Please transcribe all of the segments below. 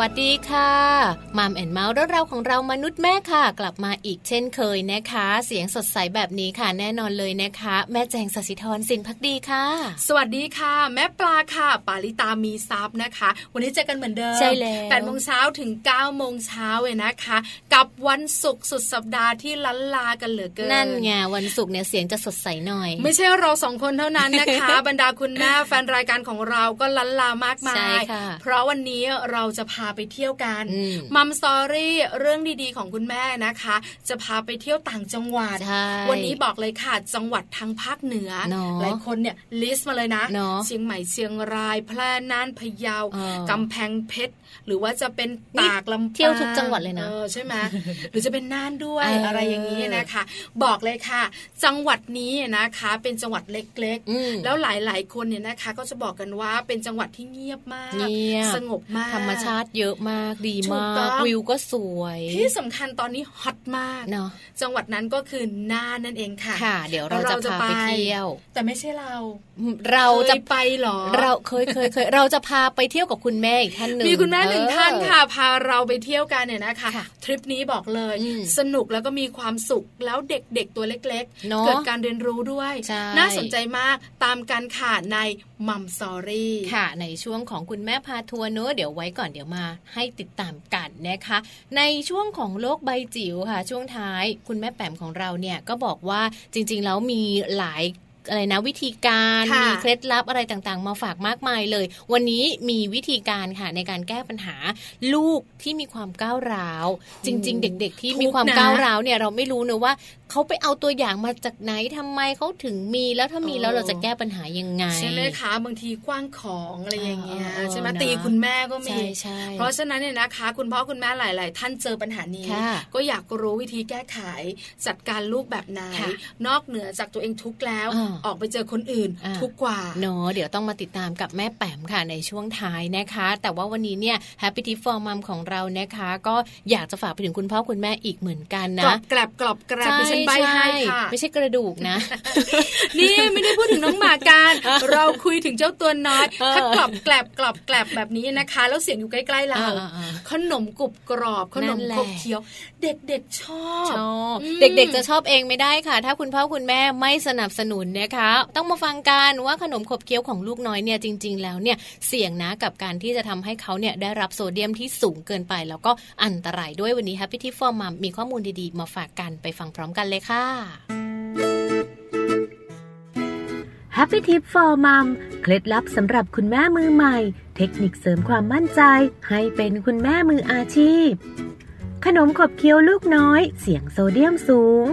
สวัสดีค่ะ Mom and เมาท์เรื่องราวของเรามนุษย์แม่ค่ะ กลับมาอีกเช่นเคยนะคะ เสียงสดใสแบบนี้ค่ะ แน่นอนเลยนะคะ แม่แจงสศิธรสินพักดีค่ะ สวัสดีค่ะ แม่ปลาค่ะ ปาลิตามีซับนะคะ วันนี้เจอกันเหมือนเดิมใช่แล้วแปดโมงเช้าถึงเก้าโมงเช้าเลยนะคะ กับวันศุกร์สุดสัปดาห์ที่ลันลากันเหลือเกินนั่นไงวันศุกร์เนี่ยเสียงจะสดใสหน่อย ไม่ใช่เราสองคนเท่านั้นนะคะ บรรดาคุณแม่แฟนรายการของเราก็ลันลามากมายเพราะวันนี้เราจะพาไปเที่ยวกันมัมสตอรี่เรื่องดีๆของคุณแม่นะคะ จะพาไปเที่ยวต่างจังหวัด วันนี้บอกเลยค่ะ จังหวัดทางภาคเหนือ หลายคนเนี่ยลิสต์มาเลยนะเชียงใหม่เชียงรายแพร่น่านพะเยากำแพงเพชร หรือว่าจะเป็นตากลำเที่ยวทุกจังหวัดเลยนะใช่ไหมหรือจะเป็นน่านด้วยอะไรอย่างนี้นะคะ บอกเลยค่ะ จังหวัดนี้นะคะ เป็นจังหวัดเล็กๆ แล้วหลายๆคนเนี่ยนะคะ ก็จะบอกกันว่าเป็นจังหวัดที่เงียบมากสงบมากธรรมชาติเยอะมากดีมากวิวก็สวย ที่สำคัญตอนนี้ฮอตมากเนาะจังหวัดนั้นก็คือน่านนั่นเองค่ะค่ะ เดี๋ยวเราจะพาไปเที่ยว แต่ไม่ใช่เรา เราจะไปหรอ เราเคยเคยเคยเราจะพาไปเที่ยวกับคุณแม่อีกท่านหนึ่งมีคุณแม่หนึ่งท่านค่ะพาเราไปเที่ยวกันเนี่ยนะคะ ทริปนี้บอกเลยสนุกแล้วก็มีความสุขแล้วเด็กๆตัวเล็กๆ เกิดการเรียนรู้ด้วย น่าสนใจมากตามการข่าในมัมซอรี่ค่ะ ในช่วงของคุณแม่พาทัวร์เนอะเดี๋ยวไว้ก่อนเดี๋ยวมาให้ติดตามกันนะคะ ในช่วงของโลกใบจิ๋วค่ะ ช่วงท้ายคุณแม่แปมของเราเนี่ยก็บอกว่าจริงๆแล้วมีหลาย อะไรนะวิธีการมีเคล็ดลับอะไรต่างๆ มาฝากมากมายเลย วันนี้มีวิธีการค่ะในการแก้ปัญหาลูกที่มีความก้าวร้าว จริง ๆ เด็ก ๆ ที่มีความก้าวร้าวเนี่ยเราไม่รู้เนอะว่า เขาไปเอาตัวอย่างมาจากไหนทำไมเขาถึงมีแล้วถ้ามีแล้วเราจะแก้ปัญหายังไง ใช่ไหมคะ บางทีกว้างของอะไรอย่างเงี้ยใช่ไหมตีคุณแม่ก็มี เพราะฉะนั้นเนี่ยนะคะ คุณพ่อคุณแม่หลาย ๆ ท่านเจอปัญหานี้ ก็อยากรู้วิธีแก้ไขจัดการลูกแบบไหนนอกเหนือจากตัวเองทุกแล้วออกไปเจอคนอื่นทุกกว่าเนาะเดี๋ยวต้องมาติดตามกับแม่แปมค่ะในช่วงท้ายนะคะ แต่ว่าวันนี้เนี่ย Happy Tip for Mom ของเรานะคะ ก็อยากจะฝากไปถึงคุณพ่อคุณแม่อีกเหมือนกันนะกลับกลับกลับไปฉันใบให้ค่ะไม่ใช่กระดูกนะ นี่ไม่ได้พูดถึงน้องหมาการเราคุยถึงเจ้าตัวน้อยถ้ากลับกลับกลับกลับแบบนี้นะคะ แล้วเสียงอยู่ใกล้ๆเราขนมกรุบกรอบขนมขบเคี้ยว เด็กๆชอบชอบเด็กๆจะชอบเองไม่ได้ค่ะ ถ้าคุณพ่อคุณแม่ไม่สนับสนุนนะคะ ต้องมาฟังกันว่าขนมขบเคี้ยวของลูกน้อยเนี่ยจริง ๆ แล้วเนี่ยเสี่ยงนะกับการที่จะทำให้เขาเนี่ยได้รับโซเดียมที่สูงเกินไป แล้วก็อันตรายด้วยวันนี้ Happy Tip for Mom มีข้อมูลดีๆ มาฝากกันไปฟังพร้อมกันเลยค่ะ Happy Tip for Mom เคล็ดลับสำหรับคุณแม่มือใหม่ เทคนิคเสริมความมั่นใจ ให้เป็นคุณแม่มืออาชีพ ขนมขบเคี้ยวลูกน้อย เสียงโซเดียมสูง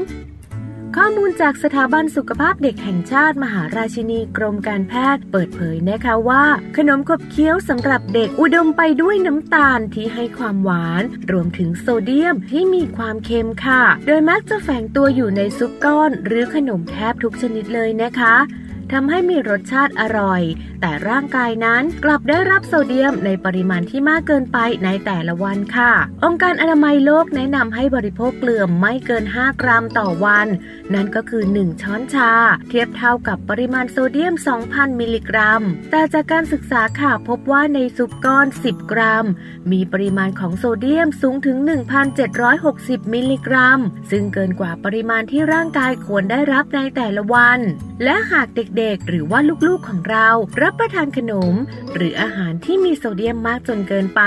ข้อมูลจากสถาบันสุขภาพเด็กแห่งชาติมหาราชินีกรมการแพทย์เปิดเผยนะคะว่า ขนมขบเคี้ยวสำหรับเด็กอุดมไปด้วยน้ำตาลที่ให้ความหวาน รวมถึงโซเดียมที่มีความเค็มค่ะ โดยมักจะแฝงตัวอยู่ในซุปก้อน หรือขนมแทบทุกชนิดเลยนะคะทำให้มีรสชาติอร่อยแต่ร่างกายนั้นกลับได้รับโซเดียมในปริมาณที่มากเกินไปในแต่ละวันค่ะ องค์การอนามัยโลกแนะนำให้บริโภคเกลือไม่เกิน 5 กรัมต่อวัน นั่นก็คือ 1 ช้อนชา เทียบเท่ากับปริมาณโซเดียม 2,000 มิลลิกรัม แต่จากการศึกษาค่ะพบว่าในซุปก้อน 10 กรัม มีปริมาณของโซเดียมสูงถึง 1,760 มิลลิกรัม ซึ่งเกินกว่าปริมาณที่ร่างกายควรได้รับในแต่ละวัน และหากเด็กเด็กๆหรือว่าลูกๆของเรารับประทานขนม หรืออาหารที่มีโซเดียมมากจนเกินไป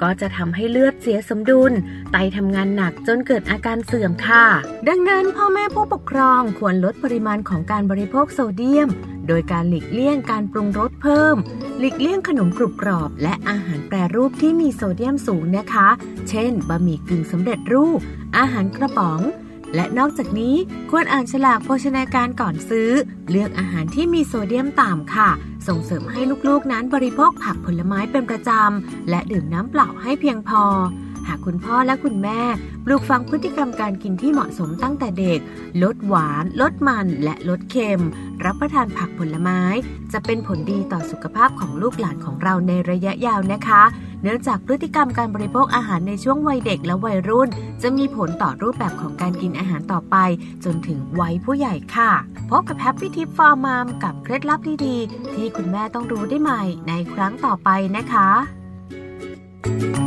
ก็จะทำให้เลือดเสียสมดุล ไตทำงานหนักจนเกิดอาการเสื่อมค่ะ ดังนั้นพ่อแม่ผู้ปกครองควรลดปริมาณของการบริโภคโซเดียม โดยการหลีกเลี่ยงการปรุงรสเพิ่ม หลีกเลี่ยงขนมกรุบกรอบ และอาหารแปรรูปที่มีโซเดียมสูงนะคะ เช่นบะหมี่กึ่งสำเร็จรูป อาหารกระป๋อง และนอกจากนี้ควรอ่านฉลากโภชนาการก่อนซื้อ เลือกอาหารที่มีโซเดียมต่ำค่ะ ส่งเสริมให้ลูกๆนั้นบริโภคผักผลไม้เป็นประจำ และดื่มน้ำเปล่าให้เพียงพอ หากคุณพ่อและคุณแม่ปลูกฝังพฤติกรรมการกินที่เหมาะสมตั้งแต่เด็ก ลดหวาน ลดมันและลดเค็ม รับประทานผักผลไม้ จะเป็นผลดีต่อสุขภาพของลูกหลานของเราในระยะยาวนะคะ เนื่องจากพฤติกรรมการบริโภคอาหารในช่วงวัยเด็กและวัยรุ่น จะมีผลต่อรูปแบบของการกินอาหารต่อไป จนถึงวัยผู้ใหญ่ค่ะพบกับ Happy Tip for Mom กับเคล็ดลับดีๆที่คุณแม่ต้องรู้ได้ใหม่ในครั้งต่อไปนะคะ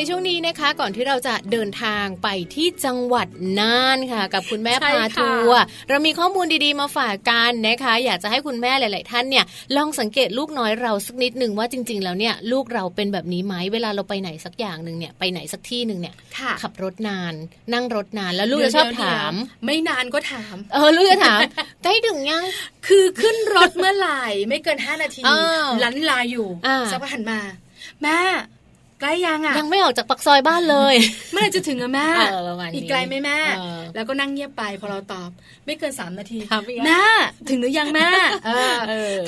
ในช่วงนี้นะคะก่อนที่เราจะเดินทางไปที่จังหวัดน่านค่ะ กับคุณแม่พาทัวร์เรามีข้อมูลดีๆมาฝากกันนะคะ อยากจะให้คุณแม่หลาย ๆ ท่านเนี่ยลองสังเกตลูกน้อยเราสักนิดหนึ่งว่าจริง ๆ แล้วเนี่ยลูกเราเป็นแบบนี้ไหมเวลาเราไปไหนสักอย่างหนึ่งเนี่ยไปไหนสักที่หนึ่งเนี่ยขับรถนาน นั่งรถนานแล้วลูกจะชอบถาม ไม่นานก็ถาม เออลูกจะถามใกล้ถึงยังคือขึ้นรถเมื่อไหร่ไม่เกินห้านาทีลันลาอยู่สักพักหันมา แม่ ใกล้ยังอะยังไม่ออกจากปักซอยบ้านเลยเมื่อไหร่จะถึงอะแม่อีกไกลไหมแม่ แล้วก็นั่งเงียบไปพอเราตอบ ไม่เกินสามนาทีแม่ถึงหรือยังแม่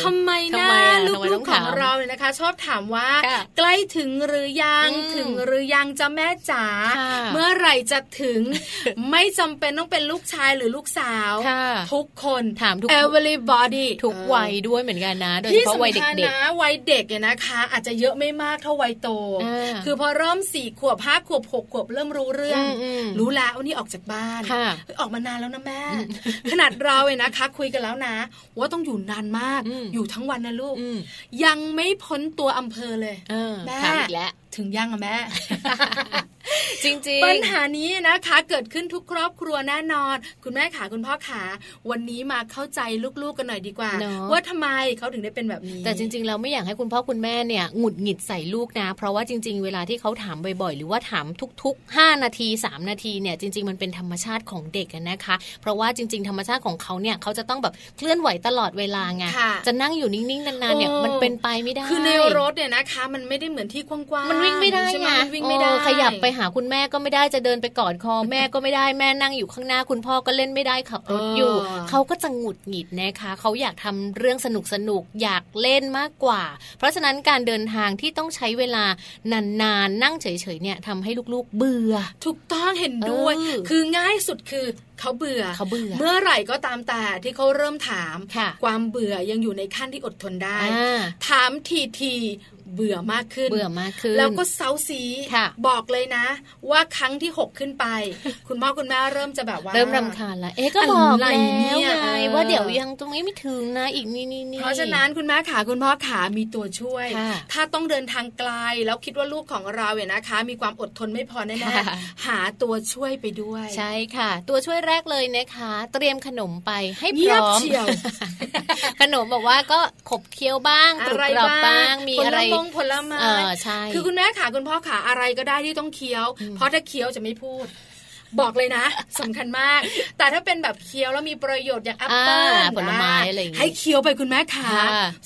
ทำไมนะลูกๆของเราเนี่ยนะคะ ชอบถามว่า ใกล้ถึงหรือยังถึงหรือยังจะแม่จ๋าเมื่อไหร่จะถึงไม่จำเป็นต้องเป็นลูกชายหรือลูกสาวทุกคนถามทุก everybody ทุกวัยด้วยเหมือนกันนะโดยเฉพาะวัยเด็กๆวัยเด็กเนี่ยนะคะ อาจจะเยอะไม่มากเท่าวัยโตคือพอเริ่มสี่ขวบห้าขวบหกขวบเริ่มรู้เรื่อง รู้แล้ววันนี้ออกจากบ้านออกมานานแล้วนะแม่ ขนาดเราเองนะคะ คุยกันแล้วนะ ว่าต้องอยู่นานมาก อยู่ทั้งวันนะลูก ยังไม่พ้นตัวอำเภอเลยแม่ถึงยังอะแม่จริงๆ ปัญหานี้นะคะ เกิดขึ้นทุกครอบครัวแน่นอน คุณแม่ขาคุณพ่อขาวันนี้มาเข้าใจลูกๆกันหน่อยดีกว่า ว่าทำไมเขาถึงได้เป็นแบบนี้ แต่จริงๆเราไม่อยากให้คุณพ่อคุณแม่เนี่ยหงุดหงิดใส่ลูกนะ เพราะว่าจริง ๆ เวลาที่เขาถามบ่อยๆ หรือว่าถามทุก ๆ 5 นาที 3 นาทีเนี่ยจริง ๆ มันเป็นธรรมชาติของเด็กนะคะ เพราะว่าจริง ๆ ธรรมชาติของเขาเนี่ยเขาจะต้องแบบเคลื่อนไหวตลอดเวลาไงจะนั่งอยู่นิ่งๆนานๆเนี่ยมันเป็นไปไม่ได้คือในรถเนี่ยนะคะ มันไม่ได้เหมือนที่กว้างๆมันวิ่งไม่ได้ไงวิ่งไม่ได้ขยับไปหาคุณแม่ก็ไม่ได้จะเดินไปกอดคอแม่ก็ไม่ได้แม่นั่งอยู่ข้างหน้าคุณพ่อก็เล่นไม่ได้ขับรถอยู่เขาก็จะหงุดหงิดนะคะเขาอยากทำเรื่องสนุกสนุกอยากเล่นมากกว่า เพราะฉะนั้นการเดินทางที่ต้องใช้เวลานานๆนนั่งเฉยๆเนี่ยทำให้ลูกๆเบื่อ ถูกต้องเห็นด้วย คือง่ายสุดคือเขาเบื่อเขาเบื่อ เมื่อไหร่ก็ตามแต่ที่เขาเริ่มถาม ความเบื่อยังอยู่ในขั้นที่อดทนได้ ถามทีที เบื่อมากขึ้น เบื่อมากขึ้น แล้วก็เซาซีบอกเลยนะ ว่าครั้งที่ 6 ขึ้นไป คุณพ่อคุณแม่เริ่มจะแบบว่า เริ่มรำคาญแล้วเอ๊ะก็บอกแล้วไงว่าเดี๋ยวยังตรงนี้ไม่ถึงนะอีกนี่นี่เพราะฉะนั้นคุณแม่ขาคุณพ่อขามีตัวช่วย ถ้าต้องเดินทางไกลแล้วคิดว่าลูกของเราเนี่ยนะคะ มีความอดทนไม่พอแน่ๆหาตัวช่วยไปด้วย ใช่ค่ะ ตัวช่วยแรกเลยนะคะ เตรียมขนมไปให้พร้อมขนมบอกว่าก็ขบเคี้ยวบ้างกรุบกรอบบ้างมีอะไรงผลไม้ใช่คือคุณแม่ขาคุณพ่อขาอะไรก็ได้ที่ต้องเคี้ยว เพราะถ้าเคี้ยวจะไม่พูด บอกเลยนะสำคัญมาก แต่ถ้าเป็นแบบเคี้ยวแล้วมีประโยชน์อย่างแอปเปิ้ลผลไม้อะไรอย่างงี้ให้เคี้ยวไปคุณแม่ขา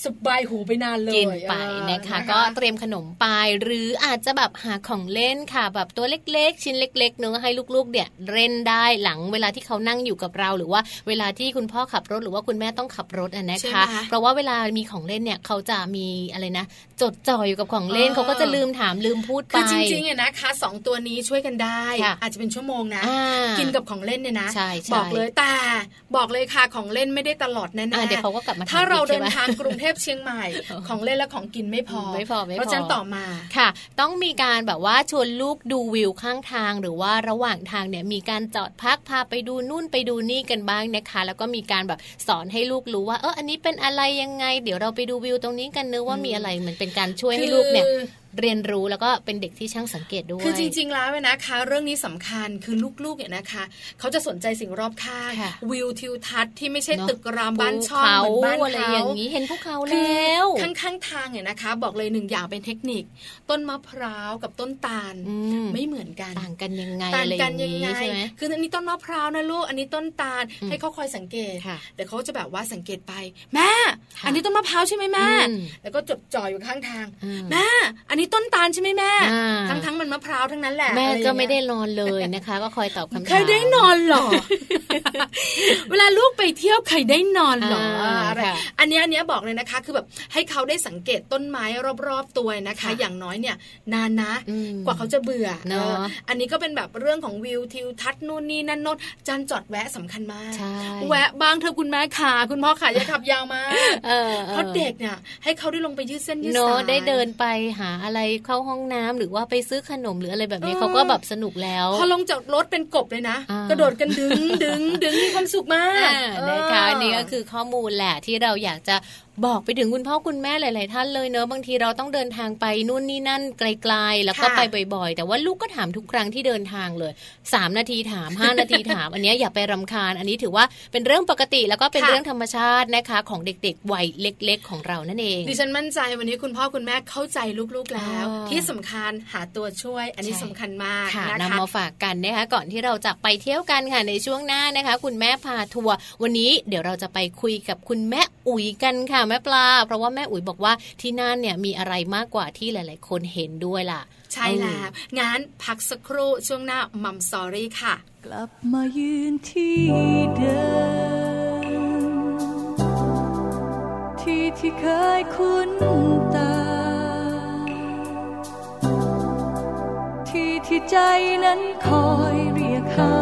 สบายหูไปนานเลยกินไปนะคะ ก็เตรียมขนมไปหรืออาจจะแบบหาของเล่นค่ะ แบบตัวเล็กๆ ชิ้นเล็กๆเนื้อให้ลูกๆเนี่ยเล่นได้หลังเวลาที่เขานั่งอยู่กับเรา หรือว่าเวลาที่คุณพ่อขับรถหรือว่าคุณแม่ต้องขับรถนะคะ เพราะว่าเวลามีของเล่นเนี่ยเขาจะมีอะไรนะ จดจ่ออยู่กับของเล่นเขาก็จะลืมถามลืมพูดไปคือจริงๆเนี่ยนะคะสองตัวนี้ช่วยกันได้ อาจจะเป็นชั่วโมงนะกินกับของเล่นเนี่ยนะบอกเลยแต่บอกเลยค่ะของเล่นไม่ได้ตลอดแน่ๆเดี๋ยวเขาก็กลับมาถ้าเราเดินทางกรุงเทพเชียงใหม่ ของเล่นและของกินไม่พอไม่พอไม่พอเพราะฉะนั้นต่อมาค่ะ ต้องมีการแบบว่าชวนลูกดูวิวข้างทาง หรือว่าระหว่างทางเนี่ยมีการจอดพักพาไปดูนู่นไปดูนี่กันบ้างนะคะ แล้วก็มีการแบบสอนให้ลูกรู้ว่าเอออันนี้เป็นอะไรยังไง เดี๋ยวเราไปดูวิวตรงนี้กันเนื้อว่ามีอะไรเหมือนเป็นการช่วยให้ลูกเนี่ย เรียนรู้แล้วก็เป็นเด็กที่ช่างสังเกตด้วย คือจริง ๆ แล้วนะคะ เรื่องนี้สำคัญคือลูกๆเนี่ยนะคะ เขาจะสนใจสิ่งรอบข้างวิวทิวทัศน์ที่ไม่ใช่ตึกรามบ้านช่องเหมือนบ้านเขาอะไรอย่างนี้เห็นภูเขาแล้วข้างๆทางเนี่ยนะคะ บอกเลยหนึ่งอย่างเป็นเทคนิค ต้นมะพร้าวกับต้นตาลไม่เหมือนกันต่างกันยังไงต่างกันยังไงคืออันนี้ต้นมะพร้าวนะลูกอันนี้ต้นตาลให้เขาคอยสังเกตเดี๋ยวเขาจะแบบว่าสังเกตไป แม่ อันนี้ต้นมะพร้าวใช่ไหมแม่แล้วก็จดจ่ออยู่ข้างทางแม่อันนี้ต้นตาลใช่ไหมแม่ ทั้งทั้งมันมะพร้าวทั้งนั้นแหละแม่ก็ไม่ได้นอนเลยนะคะ ก็คอยตอบคำถามใครได้นอนหรอ เวลาลูกไปเที่ยวใครได้นอนหรออะไรอันนี้อันนี้บอกเลยนะคะ คือแบบให้เขาได้สังเกตต้นไม้รอบๆตัวนะคะ อย่างน้อยเนี่ย นานนะ กว่าเขาจะเบื่อเนาะอันนี้ก็เป็นแบบเรื่องของวิวทิวทัศน์นู่นนี่นั่นโน้นจันจอดแวะสำคัญมากแวะบางเธอคุณแม่ขาคุณพ่อขาอย่าขับยาวมากเพราะเด็กเนี่ยให้เขาได้ลงไปยืดเส้นยืดสายได้เดินไปหาอะไรเข้าห้องน้ำหรือว่าไปซื้อขนมหรืออะไรแบบนี้เขาก็แบบสนุกแล้วพอลงจากรถเป็นกบเลยนะ กระโดดกันดึงดึงดึงมีความสุขมากนะคะนี่ก็คือข้อมูลแหละที่เราอยากจะ บอกไปถึงคุณพ่อคุณแม่หลาย ๆ ท่านเลยเนอะบางทีเราต้องเดินทางไปนู่นนี่นั่นไกล ๆ แล้วก็ไปบ่อย ๆ แต่ว่าลูกก็ถามทุกครั้งที่เดินทางเลย 3 นาทีถาม 5 นาทีถาม อันนี้อย่าไปรำคาญ อันนี้ถือว่าเป็นเรื่องปกติแล้วก็เป็นเรื่องธรรมชาตินะคะ ของเด็ก ๆ วัยเล็ก ๆ ของเรานั่นเอง ดิฉันมั่นใจวันนี้คุณพ่อคุณแม่เข้าใจลูก ๆ แล้ว ที่สำคัญหาตัวช่วย อันนี้สำคัญมากนะคะนำมาฝากกันนะคะก่อนที่เราจะไปเที่ยวกันค่ะในช่วงหน้านะคะ คุณแม่พาทัวร์วันนี้เดี๋ยวเราจะไปคุยกับคุณแม่อุ๋ยกันค่ะแม่ปลา เพราะว่าแม่อุ๋ยบอกว่าที่นั่นเนี่ยมีอะไรมากกว่าที่หลาย ๆ คนเห็นด้วยล่ะ ใช่แล้วงั้นพักสักครู่ช่วงหน้ามัมสอรี่ค่ะ กลับมายืนที่เดิมที่ที่เคยคุ้นตา ที่ที่ใจนั้นคอยเรียกหา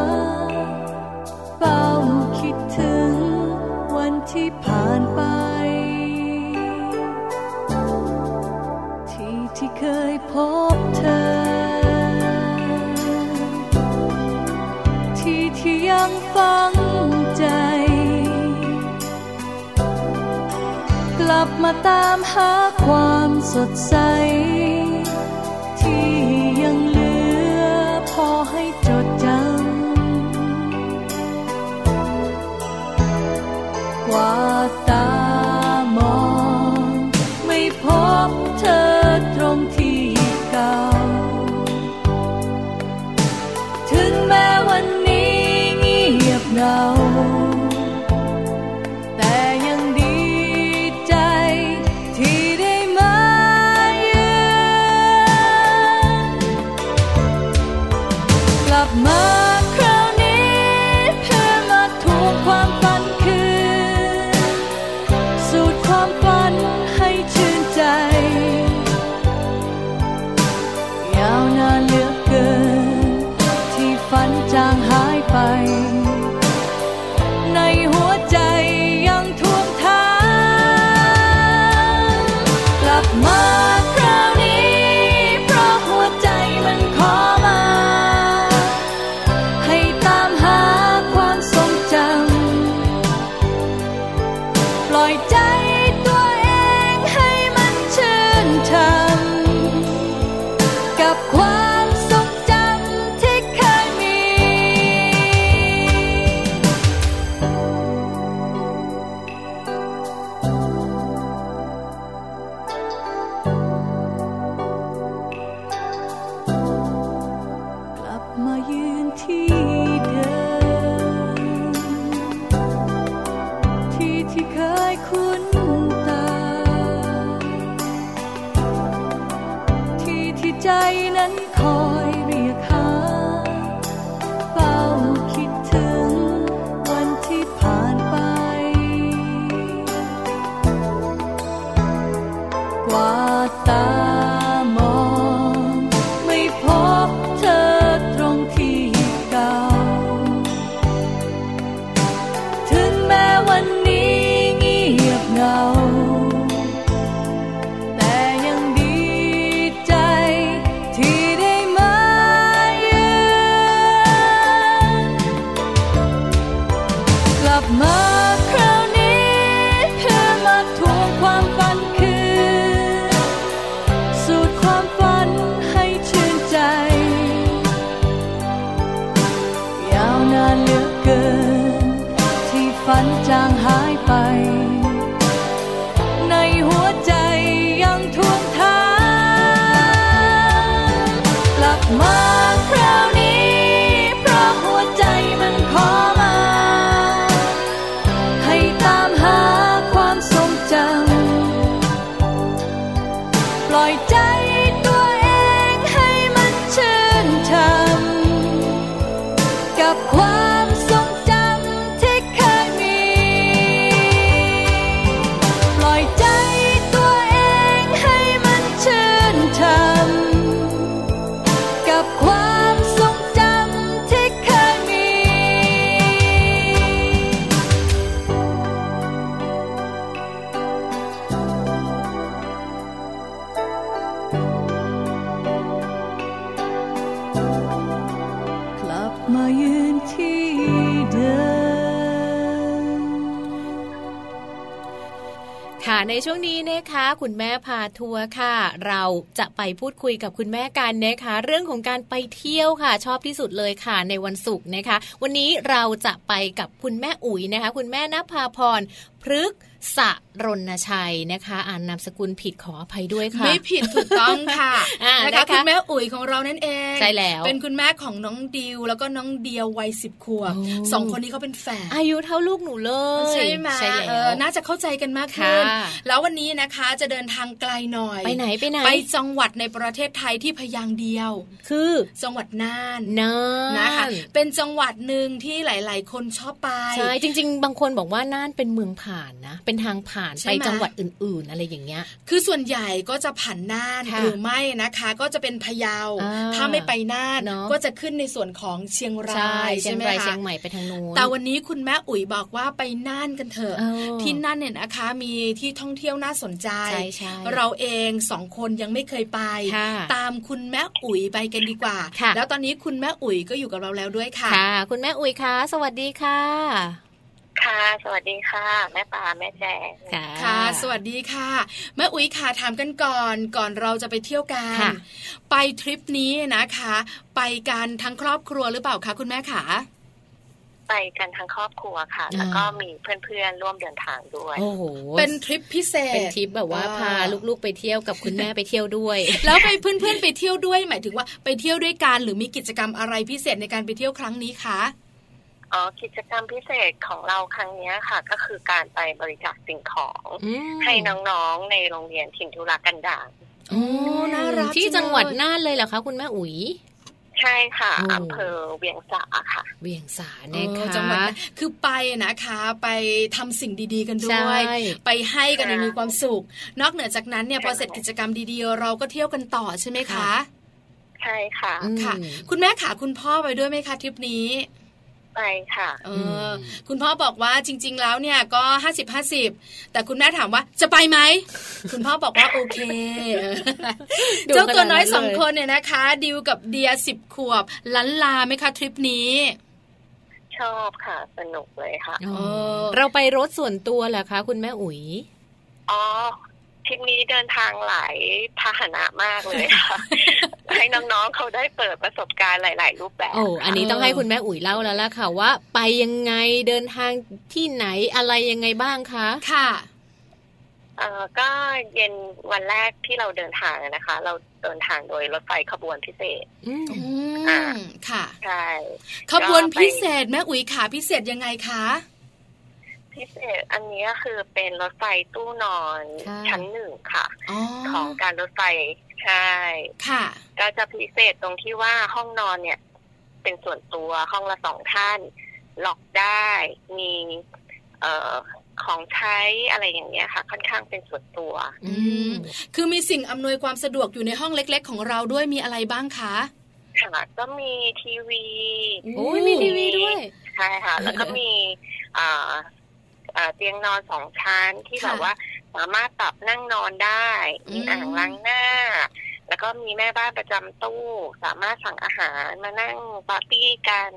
เฝ้าคิดถึงวันที่ผ่านไป ยพบเธอ ที่ที่ยังฝังใจ กลับมาตามหาความสดใส ที่ยัง หายไป ช่วงนี้นะคะ คุณแม่พาทัวร์ค่ะ เราจะไปพูดคุยกับคุณแม่กันนะคะ เรื่องของการไปเที่ยวค่ะ ชอบที่สุดเลยค่ะ ในวันศุกร์นะคะ วันนี้เราจะไปกับคุณแม่อุ๋ยนะคะ คุณแม่นภาพรพฤกษะ รณชัยนะคะ อ่านนามสกุลผิดขออภัยด้วยค่ะ ไม่ผิดถูกต้องค่ะนะคะคุณแม่อุ๋ยของเรานั่นเองใช่แล้ว เป็นคุณแม่ของน้องดิว แล้วก็น้องเดียววัยสิบขวบสองคนนี้เขาเป็นแฝดอายุเท่าลูกหนูเลยใช่ไหมใช่แล้วน่าจะเข้าใจกันมากขึ้นแล้ววันนี้นะคะจะเดินทางไกลหน่อยไปไหนไปไหนไปจังหวัดในประเทศไทยที่พยางเดียว คือจังหวัดน่านน่านนะคะเป็นจังหวัดหนึ่งที่หลาย ๆ คนชอบไปใช่จริง ๆ บางคนบอกว่าน่านเป็นเมืองผ่านนะ เป็นทางผ่านไปจังหวัดอื่น ๆ อะไรอย่างเงี้ย คือส่วนใหญ่ก็จะผันน่านหรือไม่นะคะ ก็จะเป็นพะเยา ถ้าไม่ไปน่านก็จะขึ้นในส่วนของเชียงรายใช่ไหมคะเชียงใหม่ไปทางนู้นแต่วันนี้คุณแม่อุ๋ยบอกว่าไปน่านกันเถอะที่น่านเนี่ยนะคะ มีที่ท่องเที่ยวน่าสนใจ เราเองสองคนยังไม่เคยไป ตามคุณแม่อุ๋ยไปกันดีกว่า แล้วตอนนี้คุณแม่อุ๋ยก็อยู่กับเราแล้วด้วยค่ะค่ะคุณแม่อุ๋ยคะสวัสดีค่ะ ค่ะ สวัสดีค่ะ แม่ปลาแม่แจงค่ะ สวัสดีค่ะ แม่อุ้ยค่ะถามกันก่อนก่อนเราจะไปเที่ยวกัน ไปทริปนี้นะคะ ไปกันทั้งครอบครัวหรือเปล่าคะคุณแม่ขาไปกันทั้งครอบครัวค่ะ แล้วก็มีเพื่อนๆร่วมเดินทางด้วยโอ้โหเป็นทริปพิเศษเป็นทริปแบบว่าพาลูกๆไปเที่ยวกับคุณแม่ไปเที่ยวด้วย แล้วไปเพื่อนๆไปเที่ยวด้วยหมายถึงว่าไปเที่ยวด้วยกันหรือมีกิจกรรมอะไรพิเศษในการไปเที่ยวครั้งนี้คะ อ๋อกิจกรรมพิเศษของเราครั้งนี้ค่ะ ก็คือการไปบริจาคสิ่งของให้น้องๆในโรงเรียนถิ่นทุรกันดารโอ้น่ารักที่จังหวัดน่านเลยเหรอคะคุณแม่อุ๋ยใช่ค่ะอำเภอเวียงสาค่ะ เวียงสาเนี่ยค่ะจังหวัดคือไปนะคะ ไปทำสิ่งดีๆกันด้วย ไปให้กันมีความสุข นอกเหนือจากนั้นเนี่ยพอเสร็จกิจกรรมดีๆ เราก็เที่ยวกันต่อใช่ไหมคะ ใช่ค่ะค่ะ คุณแม่ขาคุณพ่อไปด้วยไหมคะทริปนี้ ไปค่ะเออคุณพ่อบอกว่าจริง ๆ แล้วเนี่ยก็ห้าสิบห้าสิบแต่คุณแม่ถามว่าจะไปไหม คุณพ่อบอกว่าโอเค เจ้าตัวน้อยสองคนเนี่ยนะคะ ดิวกับเดียสิบขวบลันลาไหมคะทริปนี้ชอบค่ะ สนุกเลยค่ะเราไปรถส่วนตัวเหรอคะ คุณแม่อุ๋ยอ๋อ ทริปนี้เดินทางหลายพาหนะมากเลยค่ะ ให้น้องๆเขาได้เปิดประสบการณ์หลาย ๆ รูปแบบโอ้อันนี้ต้องให้คุณแม่อุ๋ยเล่าแล้วล่ะค่ะว่า ไปยังไงเดินทางที่ไหนอะไรยังไงบ้างคะค่ะเอ่อก็เย็นวันแรกที่เราเดินทางนะคะ เราเดินทางโดยรถไฟขบวนพิเศษ อืมค่ะใช่ขบวนพิเศษแม่อุ๋ยขาพิเศษยังไงคะ พิเศษอันนี้คือเป็นรถไฟตู้นอนชั้นหนึ่งค่ะอของการรถไฟใช่ค่ะ ก็จะพิเศษตรงที่ว่าห้องนอนเนี่ย เป็นส่วนตัวห้องละสองท่านล็อกได้มีเอ่อของใช้อะไรอย่างเงี้ยค่ะ ค่อนข้างเป็นส่วนตัว อืมคือมีสิ่งอำนวยความสะดวกอยู่ในห้องเล็ก ๆ ของเราด้วยมีอะไรบ้างคะค่ะก็มีทีวีโอ้ยมีทีวีด้วยใช่ค่ะ แล้วก็มีอ่า เตียงนอนสองชั้นที่แบบว่าสามารถปรับนั่งนอนได้ มีอ่างล้างหน้า แล้วก็มีแม่บ้านประจำตู้ สามารถสั่งอาหารมานั่งปาร์ตี้กัน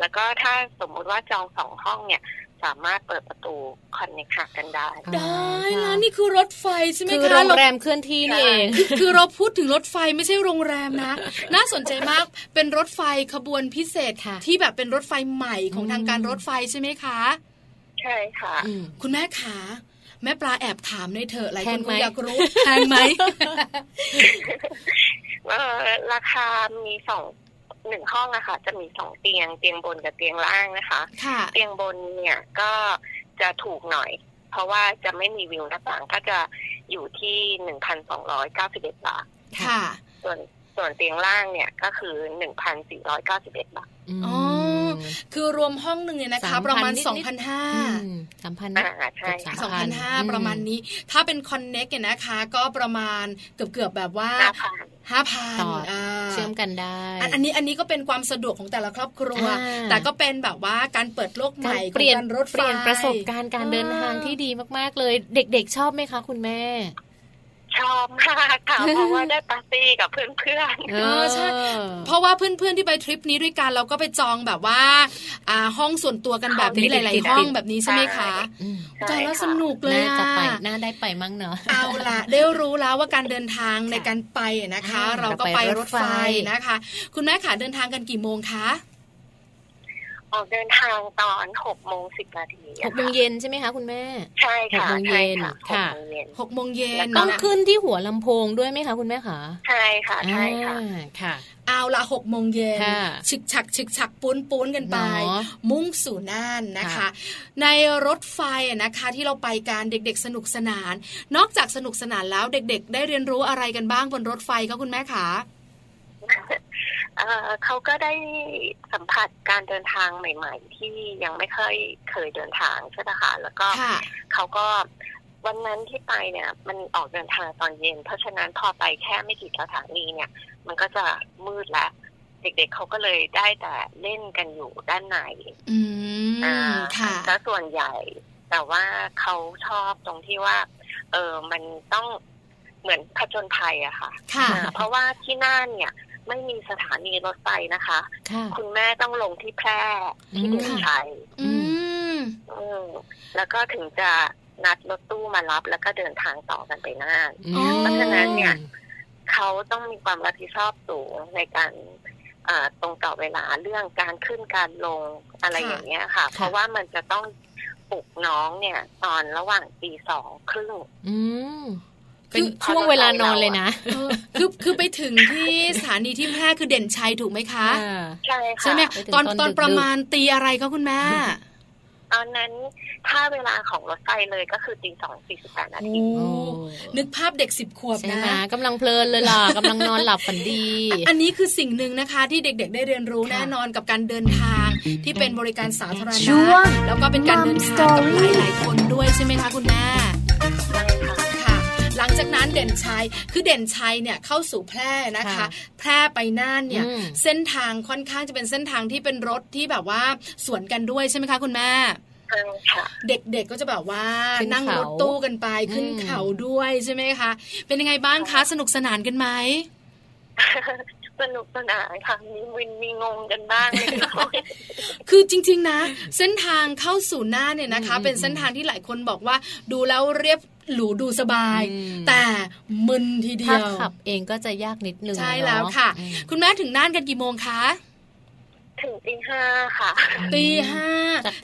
แล้วก็ถ้าสมมุติว่าจองสองห้องเนี่ยสามารถเปิดประตูคอนเนคชั่กันได้ ได้แล้วนี่คือรถไฟใช่ไหมคะคือโรงแรมเคลื่อนที่นี่เองคือเราพูดถึงรถไฟไม่ใช่โรงแรมนะ น่าสนใจมากเป็นรถไฟขบวนพิเศษที่แบบเป็นรถไฟใหม่ของทางการรถไฟใช่ไหมคะ ใช่ค่ะคุณแม่ขาแม่ปลาแอบถามในเถอะหลายคนคงอยากรู้แพงไหมราคามีสองหนึ่งห้องอะค่ะ จะมีสองเตียงเตียงบนกับเตียงล่างนะคะ เตียงบนเนี่ยก็จะถูกหน่อย เพราะว่าจะไม่มีวิวหน้าต่างก็จะอยู่ที่หนึ่งพันสองร้อยเก้าสิบเอ็ดบาทค่ะส่วนส่วนเตียงล่างเนี่ยก็คือหนึ่งพันสี่ร้อยเก้าสิบเอ็ดบาทอ๋อ คือรวมห้องหนึ่งเนี่ยนะคะประมาณสองพันห้าสามพันใช่สองพันห้าประมาณนี้ ถ้าเป็นคอนเน็กเนี่ยนะคะ ก็ประมาณเกือบเกือบแบบว่าห้าพันเชื่อมกันได้ อันนี้อันนี้ก็เป็นความสะดวกของแต่ละครอบครัว แต่ก็เป็นแบบว่าการเปิดโลกใหม่เปลี่ยนรถเปลี่ยนประสบการณ์การเดินทางที่ดีมากๆเลย เด็กๆชอบไหมคะ คุณแม่ ชอบมากค่ะเพราะว่าได้ปาร์ตี้กับเพื่อนๆเออใช่เพราะว่าเพื่อนๆที่ไปทริปนี้ด้วยกันเราก็ไปจองแบบว่า อ่าห้องส่วนตัวกันแบบนี้หลายๆห้องแบบนี้ใช่ไหมคะจองแล้วสนุกเลยอะจะไปน่าได้ไปมั้งเนาะเอาล่ะได้รู้แล้วว่าการเดินทางในการไปนะคะ เราก็ไปรถไฟนะคะ คุณแม่ขาเดินทางกันกี่โมงคะ ออกเดินทางตอนหกโมงสิบนาทีหกโมงเย็นใช่ไหมคะคุณแม่ ใช่ค่ะหกโมงเย็นค่ะหกโมงเย็นต้องขึ้นที่หัวลำโพงด้วยไหมคะคุณแม่คะใช่ค่ะใช่ค่ะค่ะเอาละหกโมงเย็นฉึกฉักฉึกฉักปุ้นปุ้นกันไป มุ่งสู่น่านนะคะ ในรถไฟนะคะที่เราไปการเด็กๆสนุกสนาน นอกจากสนุกสนานแล้วเด็กๆ ได้เรียนรู้อะไรกันบ้างบนรถไฟคะคุณแม่คะ เขาก็ได้สัมผัสการเดินทางใหม่ ๆ ที่ยังไม่เคยเคยเดินทางใช่ไหมคะแล้วก็เขาก็วันนั้นที่ไปเนี่ย มันออกเดินทางตอนเย็น เพราะฉะนั้นพอไปแค่ไม่กี่สถานีเนี่ย มันก็จะมืดแล้ว เด็กๆเขาก็เลยได้แต่เล่นกันอยู่ด้านในอืมค่ะแล้วส่วนใหญ่ แต่ว่าเขาชอบตรงที่ว่า เออมันต้องเหมือนผจญภัยอะค่ะค่ะเพราะว่าที่น่านเนี่ย ไม่มีสถานีรถไฟนะคะ คุณแม่ต้องลงที่แพร่ที่เดินชัยแล้วก็ถึงจะนัดรถตู้มารับ แล้วก็เดินทางต่อกันไปน่านเพราะฉะนั้นเนี่ยเขาต้องมีความรับผิดชอบสูงในการตรงต่อเวลาเรื่องการขึ้นการลงอะไรอย่างเงี้ยค่ะ เพราะว่ามันจะต้องปลุกน้องเนี่ย ตอนระหว่างตีสองครึ่ง เป็นช่วงเวลานอนเลยนะคือคือไปถึงที่สถานีที่แพร่คือเด่นชัยถูกไหมคะใช่ค่ะใช่ไหมตอนตอนประมาณตีอะไรก็คุณแม่ตอนนั้นถ้าเวลาของรถไฟเลยก็คือตีสองสี่สิบแปดนาทีนึกภาพเด็กสิบขวบนะกำลังเพลินเลยล่ะกำลังนอนหลับฝันดี อันนี้คือสิ่งหนึ่งนะคะ ที่เด็กๆ ได้เรียนรู้แน่นอนกับการเดินทางที่เป็นบริการสาธารณะแล้วก็เป็นการเดินทางกับหลายๆคนด้วยใช่ไหมคะคุณแม่หลัง จากนั้นเด่นชัยคือเด่นชัยเนี่ยเข้าสู่แพร่นะคะ แพร่ไปน่านเนี่ยเส้นทางค่อนข้างจะเป็นเส้นทางที่เป็นรถที่แบบว่าสวนกันด้วยใช่ไหมคะคุณแม่เด็กๆก็จะแบบว่านั่งรถตู้กันไปขึ้นเขาด้วยใช่ไหมคะ เป็นยังไงบ้างคะ สนุกสนานกันไหมสนุกสนานค่ะมีวินมีงงกันบ้างคือจริง ๆ นะ เส้นทางเข้าสู่หน้าเนี่ยนะคะ เป็นเส้นทางที่หลายคนบอกว่า ดูแล้วเรียบ หรูดูสบาย แต่มึนทีเดียวขับเองก็จะยากนิดนึงใช่แล้วค่ะ คุณแม่ถึงน่านกันกี่โมงคะถึงตีห้าค่ะตีห้า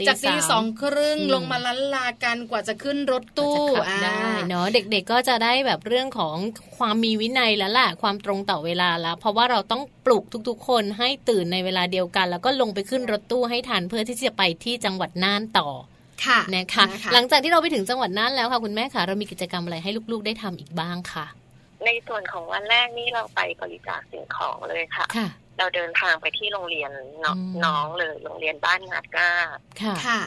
จากตีสองครึ่งลงมาลันลากันกว่าจะขึ้นรถตู้ได้เนาะเด็กๆก็จะได้แบบเรื่องของความมีวินัยแล้วแหละความตรงต่อเวลาแล้ว เพราะว่าเราต้องปลุกทุกๆ คนให้ตื่นในเวลาเดียวกัน แล้วก็ลงไปขึ้นรถตู้ให้ทันเพื่อที่จะไปที่จังหวัดน่านต่อ ค่ะนะคะหลังจากที่เราไปถึงจังหวัดน่านแล้วค่ะคุณแม่ค่ะเรามีกิจกรรมอะไรให้ลูกๆ ได้ทำอีกบ้างค่ะ ในส่วนของวันแรกนี่เราไปบริจาคสิ่งของเลยค่ะค่ะเราเดินทางไปที่โรงเรียนน้องเลยโรงเรียนบ้านนาดก้าค่ะ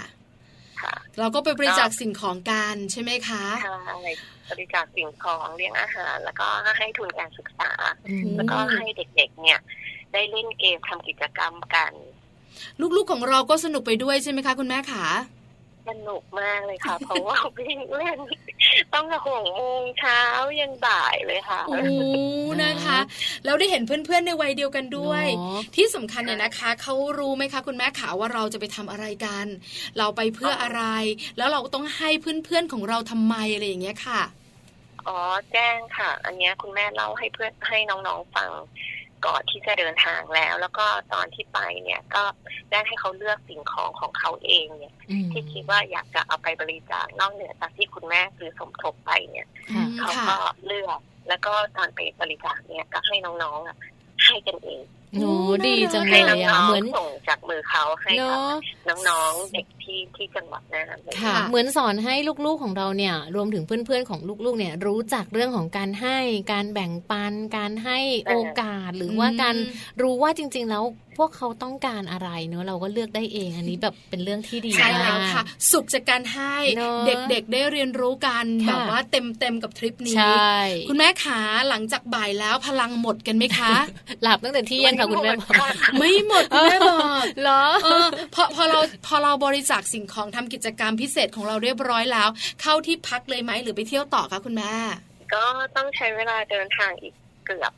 ค่ะเราก็ไปบริจาคสิ่งของกันใช่ไหมคะใช่บริจาคสิ่งของเลี้ยงอาหาร แล้วก็ให้ทุนการศึกษา แล้วก็ให้เด็กๆ เนี่ย ได้เล่นเกมทำกิจกรรมกัน ลูกๆของเราก็สนุกไปด้วยใช่ไหมคะ คุณแม่ขา สนุกมากเลยค่ะ เพราะว่าวิ่งเล่นต้องหกโมงเช้ายันบ่ายเลยค่ะโอ้นะคะ แล้วได้เห็นเพื่อนๆในวัยเดียวกันด้วย ที่สำคัญเนี่ยนะคะเขารู้ไหมคะ คุณแม่ขาว่าเราจะไปทำอะไรกัน เราไปเพื่ออะไร แล้วเราต้องให้เพื่อนๆของเราทำไมอะไรอย่างเงี้ยค่ะอ๋อแจ้งค่ะ อันนี้คุณแม่เล่าให้เพื่อนให้น้องๆฟัง ก่อนที่จะเดินทางแล้ว แล้วก็ตอนที่ไปเนี่ยก็ได้ให้เขาเลือกสิ่งของของเขาเองเนี่ย ที่คิดว่าอยากจะเอาไปบริจาคนอกเหนือจากที่คุณแม่ซื้อสมทบไปเนี่ยเขาก็เลือกแล้วก็ตอนไปบริจาคเนี่ยก็ให้น้องๆอะให้กันเอง โอ้ดีจังเลยอะเหมือนส่งจากมือเขาให้น้องๆเด็กที่ที่จังหวัดนั้นค่ะ เหมือนสอนให้ลูกๆของเราเนี่ย รวมถึงเพื่อนๆของลูกๆ เนี่ย รู้จักเรื่องของการให้การแบ่งปัน การให้โอกาสหรือว่าการรู้ว่าจริง ๆ แล้วพวกเขาต้องการอะไรเนอะเราก็เลือกได้เองอันนี้แบบเป็นเรื่องที่ดีใช่แล้วค่ะ สุขจากการให้เด็กๆได้เรียนรู้กันแบบว่าเต็มๆกับทริปนี้คุณแม่ขาหลังจากบ่ายแล้วพลังหมดกันไหมคะ หลับตั้งแต่ที่ยังค่ะคุณแม่ไม่หมดคุณแม่บอกเหรอพอพอเราพอเราบริจาคสิ่งของทำกิจกรรมพิเศษของเราเรียบร้อยแล้ว เข้าที่พักเลยไหมหรือไปเที่ยวต่อคะคุณแม่ก็ต้องใช้เวลาเดินทางอีกเกือบ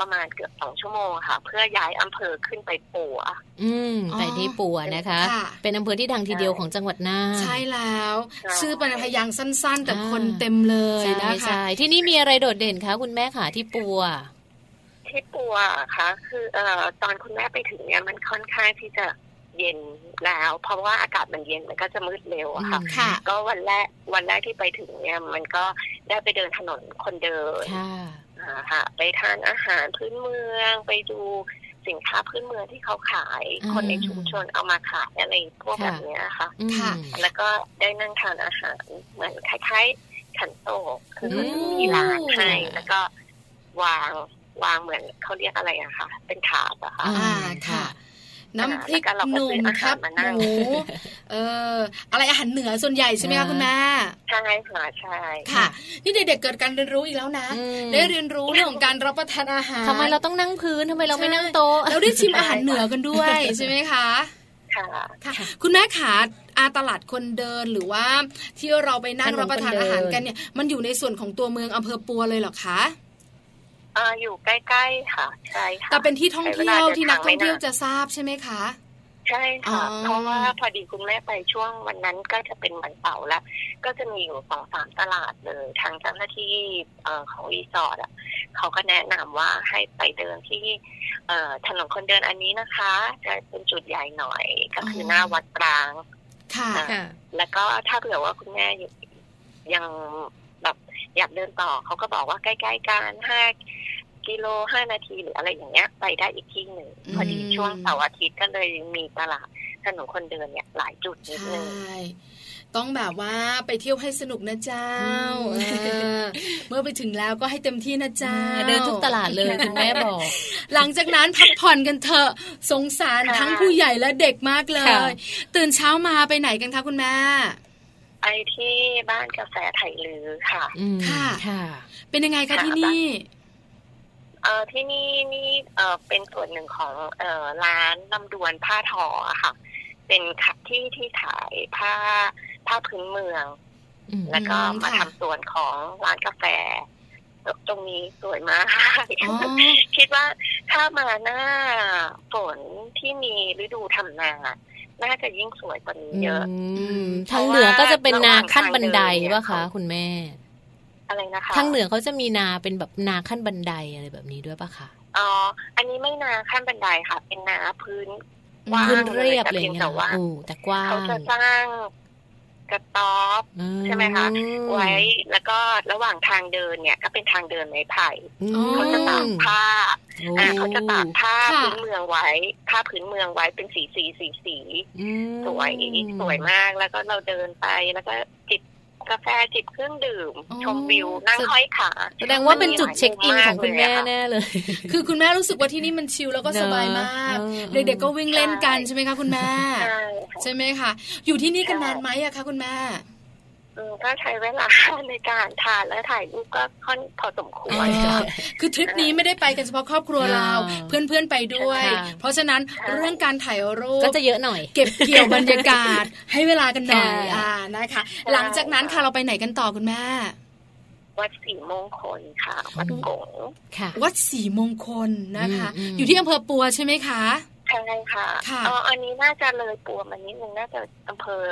ประมาณเกือบสองชั่วโมงค่ะ เพื่อย้ายอำเภอขึ้นไปปัว อืมไปที่ปัวนะคะ เป็นอำเภอที่ดังทีเดียวของจังหวัดน่านใช่แล้ว ชื่อเป็นพยางสั้น ๆ แต่คนเต็มเลยนะคะที่นี่มีอะไรโดดเด่นคะคุณแม่ค่ะที่ปัวที่ปัวค่ะ คือเอ่อตอนคุณแม่ไปถึงเนี่ยมันค่อนข้างที่จะเย็นแล้ว เพราะว่าอากาศมันเย็นมันก็จะมืดเร็วอะค่ะค่ะก็วันแรกวันแรกที่ไปถึงเนี่ย มันก็ได้ไปเดินถนนคนเดิน ค่ะอ่าค่ะไปทานอาหารพื้นเมือง ไปดูสินค้าพื้นเมืองที่เขาขายอืมคนในชุมชนเอามาขายอะไรพวกค่ะแบบเนี้ยค่ะอืมค่ะ แล้วก็ได้นั่งทานอาหารเหมือนคล้ายๆขันโตกคือเขาจะอืมมีร้านให้แล้วก็วางวางเหมือนเขาเรียกอะไรอะค่ะ เป็นถาดอะค่ะอ่าอ่าค่ะ น้ำพริกแล้วก็เราหก็นุ่ซื้มออาคหารัรบมานั่งหมูเออ อะไรอาหารเหนือส่วนใหญ่ใช่ไหมคะคุณแม่ใช่ค่ะใช่ค่ะ นี่เด็กๆเกิดการเรียนรู้อีกแล้วนะอืมได้เรียนรู้เรื่องของการรับประทานอาหารทำไมเราต้องนั่งพื้นทำไมเราไม่นั่งโต๊ะแล้วได้ชิมอาหารเหนือกันด้วยใช่ไหมคะค่ะค่ะคุณแม่ขาอาตลาดคนเดินหรือว่าที่เราไปนั่งถนนรับประทานคนเดินอาหารกันเนี่ย มันอยู่ในส่วนของตัวเมืองอำเภอปัวเลยเหรอคะ อ่าอยู่ใกล้ๆค่ะใช่ค่ะแต่เป็นที่ท่องเที่ยวใช้เวลาที่นักท่องเที่ยวเดินทางไม่นานจะทราบใช่ไหมคะใช่ค่ะอ๋อเพราะว่าพอดีคุณแม่ไปช่วงวันนั้นก็จะเป็นวันเสาร์แล้วก็จะมีอยู่สองสามตลาดเลยทางเจ้าหน้าที่เอ่อของรีสอร์ทอะเขาก็แนะนำว่าให้ไปเดินที่เอ่อถนนคนเดินอันนี้นะคะ จะเป็นจุดใหญ่หน่อยก็คืออหน้าวัดกลางค่ะอ่าค่ะ แล้วก็ถ้าเผื่อว่าคุณแม่ยังยังแบบอยากเดินต่อเขาก็บอกว่าใกล้ๆกันห้า กิโลห้านาทีหรืออะไรอย่างเงี้ย ไปได้อีกที่หนึ่งอืมพอดีช่วงเสาร์อาทิตย์ก็เลยมีตลาดถนนคนเดินเนี่ยหลายจุดนิดใช่นึงต้องแบบว่าไปเที่ยวให้สนุกนะเจ้าอืมเออเมื่อไปถึงแล้วก็ให้เต็มที่นะเจ้าเดินทุกตลาดเลยคุณแม่บอก หลังจากนั้นพักผ่อนกันเถอะสงสารค่ะทั้งผู้ใหญ่และเด็กมากเลค่ะยตื่นเช้ามาไปไหนกันคะคุณแม่ไปที่บ้านกาแฟไทยลือค่ะอืมค่ะ ค่ะ เป็นยังไงคะค่ะที่นี่ เอ่อที่นี่นี่เอ่อเป็นส่วนหนึ่งของเอ่อร้านลำดวนผ้าทออะค่ะ เป็นขับที่ที่ขายผ้าผ้าพื้นเมืองอืมแล้วก็อืมมาค่ะทำส่วนของร้านกาแฟ ตรงนี้สวยมากอ๋อคิดว่าถ้ามาหน้าฝนที่มีฤดูทำนาน่าจะยิ่งสวยกว่านี้เยอะมทางเหนือก็จะเป็นนาขั้นบันไดระหว่างทางเดินเนี่ยป่ะคะ คุณแม่ อะไรนะคะ ทางเหนือเขาจะมีนาเป็นแบบนาขั้นบันไดอะไรแบบนี้ด้วยป่ะคะอ๋ออันนี้ไม่นาขั้นบันไดค่ะ เป็นนาพื้นว่างพื้นเรียบแต่เลยเพียงเงี้แต่ยว่าโอ้แต่กว้างเขาจะสร้างกระต๊อบอืใช่ไหมคะไว้แล้วก็ระหว่างทางเดินเนี่ย ก็เป็นทางเดินไม้ไผ่อืมเขาจะตากผ้าโอ้อ่าเขาจะตากผ้าค่ะพื้นเมืองไว้ผ้าพื้นเมืองไว้เป็นสีสีสีสีอืมสวยสวยมากแล้วก็เราเดินไปแล้วก็จิบ กาแฟจิบเครื่องดื่มอ๋อชมวิวนั่งห้อยขาแสดงว่าเป็นจุดเช็คอินของคุณแม่แน่เลย คือคุณแม่รู้สึกว่าที่นี่มันชิลแล้วก็สบายมากเนอะเด็กๆก็วิ่งเล่นกันใช่ไหมคะคุณแม่ใช่ใช่ไหมคะอยู่ที่นี่กันนานไหมอะคะคุณแม่อืม ก็ใช้เวลาในการทานและถ่ายรูปก็ค่อนพอสมควรอ่าคือทริปนี้ไม่ได้ไปกันเฉพาะครอบครัวเราอ่าเพื่อนๆไปด้วยค่ะเพราะฉะนั้นใช่เรื่องการถ่ายรูปก็จะเยอะหน่อย เก็บเกี่ยวบรรยากาศให้เวลากันหน่อยค่ะอ่านะคะ หลังจากนั้นค่ะเราไปไหนกันต่อคุณแม่วัดศรีมงคลค่ะ วัดกงค่ะ วัดศรีมงคลนะคะอืมอืมอยู่ที่อำเภอปัวใช่ไหมคะใช่ค่ะค่ะอ๋ออันนี้น่าจะเลยปัวมันนิดนึงน่าจะอำเภอ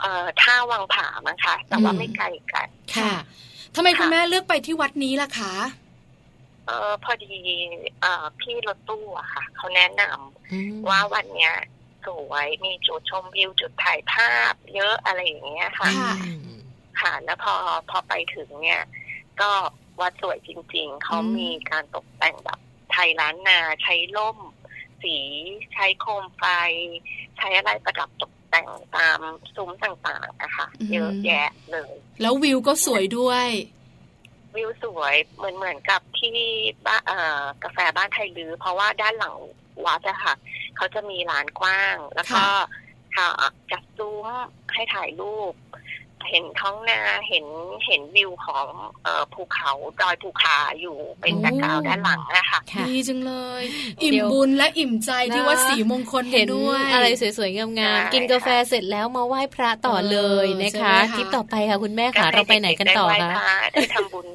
เอ่อท่าวังผามั้งคะ แต่ว่าอืมไม่ไกลกัน ค่ะทำไมค่ะคุณแม่เลือกไปที่วัดนี้ล่ะคะเออพอดีเอ่อพี่รถตู้อะค่ะ เขาแนะนำอืมว่าวันเนี้ยสวยมีจุดชมวิวจุดถ่ายภาพ เยอะอะไรอย่างเงี้ยค่ะ ค่ะอืมค่ะแล้วพอพอไปถึงเนี่ย ก็วัดสวยจริง ๆ เขาอืมมีการตกแต่งแบบไทยล้านนาใช้ล่ม สีใช้โคมไฟ ใช้อะไรประดับตก แต่งตามซุ้มต่างๆนะคะเยอะแยะเลย แล้ววิวก็สวยด้วย วิวสวยเหมือนเหมือนกับที่บ้านเอ่อกาแฟบ้านไทยลือ เพราะว่าด้านหลังวัดอะค่ะ เขาจะมีลานกว้าง แล้วก็ค่ะจัดซุ้มให้ถ่ายรูป เห็นท้องนาเห็นเห็นวิวของเอ่อภูเขาดอยภูคาอยู่เป็นแบ็คกราวด์ด้านหลังนะคะค่ะดีจังเลย อิ่มเดี๋ยวบุญและอิ่มใจที่นะวัดศรีมงคลเห็นด้วยอะไรสวยๆงามใช่ๆกินกาแฟเสร็จแล้วมาไหว้พระต่อเลยนะคะเออใช่ไหมคะทริปต่อไปค่ะคุณแม่ค่ะเราไปไหนกันต่อได้คะไหว้พระได้ทำบุญ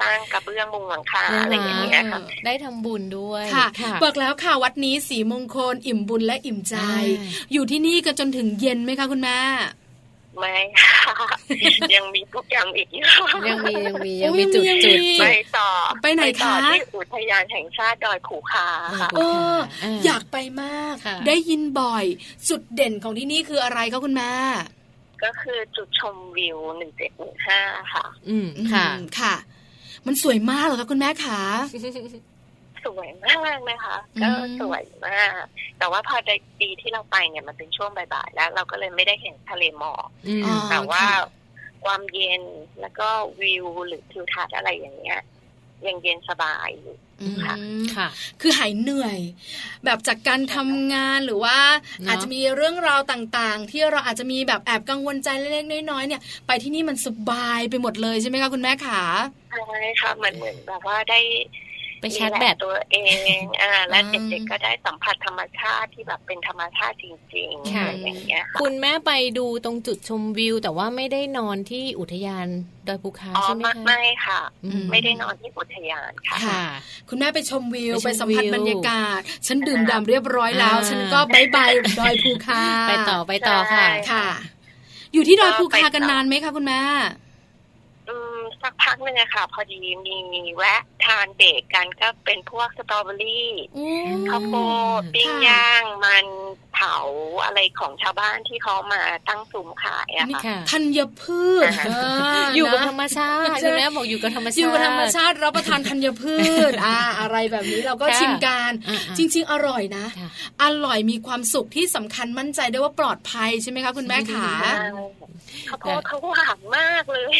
สร้างกระเบื้องมุงหลังคาอะไรอย่างเงี้ยค่ะได้ทำบุญด้วยค่ะค่ะบอกแล้วค่ะวัดนี้สีมงคลอิ่มบุญและอิ่มใจอ่าอยู่ที่นี่กันจนถึงเย็นไหมคะคุณแม่ ไม่ค่ะยังมีโปรแกรมอีกเยอะยังมียังมียังมีจุดจุดไปต่อไปไหนคะที่อุทยานแห่งชาติดอยขู่คาค่ะเอออยากไปมาก ได้ยินบ่อย จุดเด่นของที่นี่คืออะไรคะคุณแม่ก็คือจุดชมวิวหนึ่งเจ็ดหนึ่งห้าค่ะ อืมค่ะค่ะ มันสวยมากเหรอคะคุณแม่คะ สวยมากนะคะก็สวยมาก แต่ว่าพอในปีที่เราไปเนี่ยมันเป็นช่วงบ่ายๆแล้ว เราก็เลยไม่ได้เห็นทะเลหมอกแต่ว่าความเย็นแล้วก็วิวหรือทิวทัศน์อะไรอย่างเงี้ยยังเย็นสบายอยู่ค่ะค่ะคือหายเหนื่อย แบบจากการทำงานหรือว่า อาจจะมีเรื่องราวต่างๆ ที่เราอาจจะมีแบบแอบกังวลใจเล็กๆน้อยๆเนี่ย ไปที่นี่มันสบายไปหมดเลยใช่ไหมคะคุณแม่ขาใช่ค่ะเหมือนเหมือนแบบว่าได้ ไปชาร์จแบตตัวเองอ่าและเด็กๆก็ได้สัมผัสธรรมชาติที่แบบเป็นธรรมชาติจริงๆอะไรอย่างเงี้ยคุณแม่ไปดูตรงจุดชมวิว แต่ว่าไม่ได้นอนที่อุทยานดอยภูคาใช่ไหมคะไม่ค่ะ ไม่ได้นอนที่อุทยานค่ะค่ะคุณแม่ไปชมวิวไปสัมผัสบรรยากาศ ฉันดื่มด่ำเรียบร้อยแล้ว ฉันก็บายบายดอยภูคาไปต่อไปต่อค่ะค่ะ อยู่ที่ดอยภูคากันนานไหมคะคุณแม่ สักพักนึงอะค่ะ พอดีมีแวะทานเบรกกันก็เป็นพวกสตรอเบอรี่ข้าวโพดปิ้งย่างมันเผาอะไรของชาวบ้านที่เขามาตั้งซุ้มขายอะค่ะธัญพืชอยู่กับธรรมชาติคุณแม่บอกอยู่กับธรรมชาติอยู่กับธรรมชาติรับประทานธัญพืชอ่าอะไรแบบนี้เราก็ชิมกันจริง ๆ อร่อยนะ อร่อยมีความสุขที่สำคัญมั่นใจได้ว่าปลอดภัยใช่ไหมคะคุณแม่ขาเขาเขาหวานมากเลย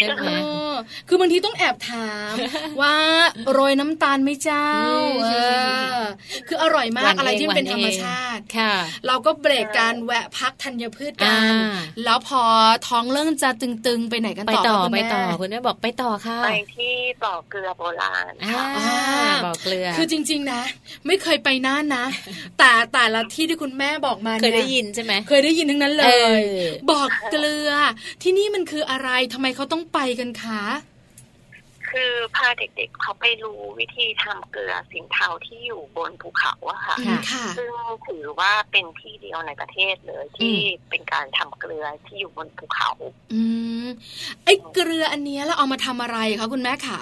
คือบางทีต้องแอบถามว่าโรยน้ำตาลไม่เจ้าคืออร่อยมากอะไรที่เป็นธรรมชาติค่ะ เราก็เบรกการแวะพักธัญพืชกันแล้วพอท้องเรื่องจะตึงๆ ไปไหนกันต่อไปต่อไปต่อคุณแม่บอกไปต่อค่ะไปที่บ่อเกลือโบราณค่ะบ่อเกลือ คือจริง ๆนะ ไม่เคยไปน่านนะ แต่แต่ละที่ที่คุณแม่บอกมาเคยได้ยินใช่ไหมเคยได้ยินทั้งนั้นเลยบ่อเกลือ ที่นี่มันคืออะไรทำไมเขาต้องไปกันคะ คือพาเด็กๆเขาไปรู้วิธีทำเกลือสินเทาที่อยู่บนภูเขาอะค่ะ ซึ่งถือว่าเป็นที่เดียวในประเทศเลยที่เป็นการทำเกลือที่อยู่บนภูเขา อืมไอ้เกลืออันนี้เราเอามาทำอะไรคะคุณแม่ขา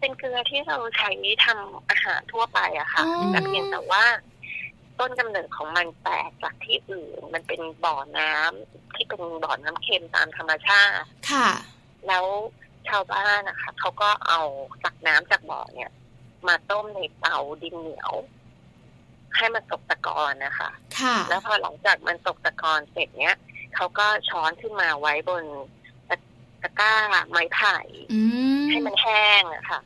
เป็นเกลือที่เราใช้ทำอาหารทั่วไปอะค่ะแต่เพียงแต่ว่า ต้นกำเนิดของมันแตกจากที่อื่น มันเป็นบ่อน้ำที่เป็นบ่อน้ำเค็มตามธรรมชาติ ค่ะ แล้ว ชาวบ้านนะคะเขาก็เอาสักน้ำจากบ่อเนี่ย มาต้มในเตาดินเหนียว ให้มันตกตะกอนนะคะค่ะ แล้วพอหลังจากมันตกตะกอนเสร็จเนี้ยเขาก็ช้อนขึ้นมาไว้บนตะกร้าไม้ไผ่ให้มันแห้งอะค่ะ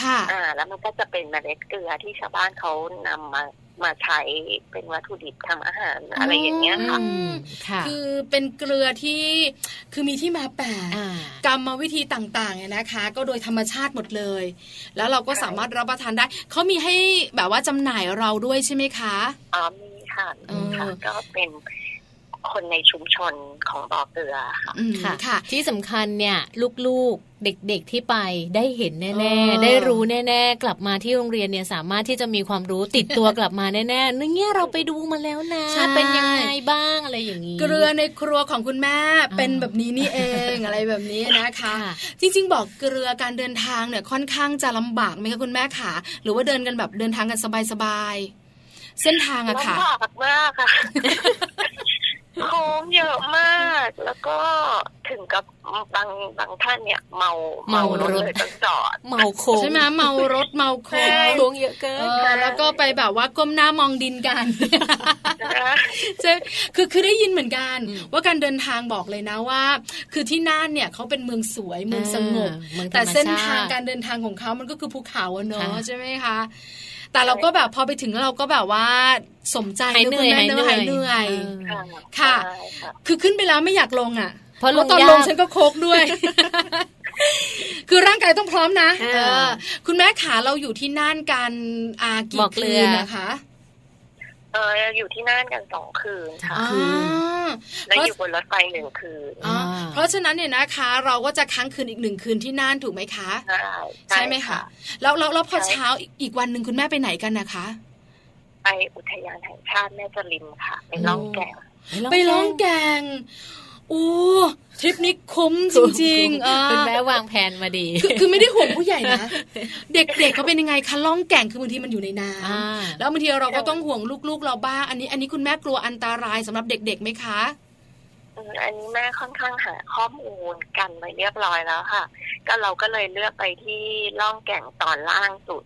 ค่ะ อ่า แล้วมันก็จะเป็นเมล็ดเกลือที่ชาวบ้านเขานำมา มาใช้เป็นวัตถุดิบทำอาหารอะไรอย่างเงี้ยค่ะคือเป็นเกลือที่คือมีที่มาแปะกรรมวิธีต่างๆเนี่ยนะคะ ก็โดยธรรมชาติหมดเลย แล้วเราก็สามารถรับประทานได้เขามีให้แบบว่าจำหน่ายเราด้วยใช่ไหมคะอ๋อมีค่ะค่ะก็เป็น คนในชุมชนของบ่อเกลือค่ะค่ะที่สำคัญเนี่ยลูกๆเด็กๆที่ไปได้เห็นแน่ๆ ได้รู้แน่ๆ กลับมาที่โรงเรียนเนี่ยสามารถที่จะมีความรู้ติดตัวกลับมาแน่ๆเนี่ยเราไปดูมาแล้วนะเป็นยังไงบ้างอะไรอย่างนี้ เกลือในครัวของคุณแม่เป็นแบบนี้นี่เองอะไรแบบนี้นะคะ จริงๆ บอกเกลือการเดินทางเนี่ยค่อนข้างจะลำบากไหมคะคุณแม่ขาหรือว่าเดินกันแบบเดินทางกันสบายๆเส้นทางอะค่ะลำบากมากค่ะ โค้งเยอะมาก แล้วก็ถึงกับบางบางท่านเนี่ย เมาเมารถเลยต้องจอดเมาโค้งใช่ไหมเมารถเมาโค้งโค้งเยอะเกินแล้วก็ไปแบบว่าก้มหน้ามองดินกันใช่คือคือได้ยินเหมือนกัน ว่าการเดินทางบอกเลยนะว่า คือที่น่านเนี่ยเขาเป็นเมืองสวยเมืองสงบแต่เส้นทางการเดินทางของเขามันก็คือภูเขาเนาะใช่ไหมคะ แต่เราก็แบบพอไปถึงแล้วเราก็แบบว่าสมใจเหนื่อยหายเหนื่อยค่ะ คือขึ้นไปแล้วไม่อยากลงอะเพราะตอนลงฉันก็โคกด้วย คือร่างกายต้องพร้อมนะคุณแม่ขาเราอยู่ที่น่านกันอากี่คืนนะคะ เอออยู่ที่น่านกันสองคืนค่ะแล้วอยู่บนรถไฟหนึ่งคืนเพราะฉะนั้นเนี่ยนะคะ เราก็จะค้างคืนอีกหนึ่งคืนที่น่านถูกไหมคะใช่ใช่ไหมคะแล้วแล้วพอเช้าอีกวันหนึ่งคุณแม่ไปไหนกันนะคะ ไปอุทยานแห่งชาติแม่จริมค่ะไปล่องแก่งไปล่องแก่ง โอ้ทริปนี้คุ้มจริงๆคุณแม่วางแผนมาดี คือไม่ได้ห่วงผู้ใหญ่นะ เด็กๆเขาเป็นยังไงคะล่องแก่งคือบางทีมันอยู่ในน้ำแล้วบางทีเราก็ต้องห่วงลูกๆเราบ้างอันนี้ อันนี้คุณแม่กลัวอันตรายสำหรับเด็กๆไหมคะอันนี้แม่ค่อนข้างหาข้อมูลกันไว้เรียบร้อยแล้วค่ะ ก็เราก็เลยเลือกไปที่ล่องแก่งตอนล่างสุด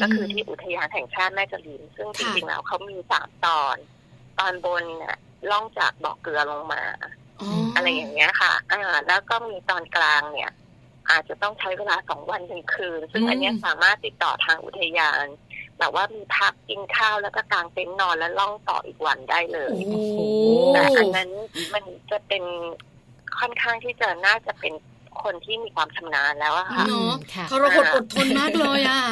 ก็คือที่อุทยานแห่งชาติแม่จลินซึ่งจริงๆแล้วเขามีสามตอน ตอนบนเนี่ยล่องจากบ่อเกลือลงมา อะไรอย่างเงี้ยค่ะอ่าแล้วก็มีตอนกลางเนี่ย อาจจะต้องใช้เวลาสองวันหนึ่งคืน ซึ่งอันนี้สามารถติดต่อทางอุทยานแบบว่ามีพักกินข้าวแล้วก็กางเต็นท์นอนแล้วล่องต่ออีกวันได้เลยแต่อันนั้นมันจะเป็นค่อนข้างที่จะน่าจะเป็นคนที่มีความชำนาญแล้วอะค่ะเนาะเขาเราอดทนมากเลยอะ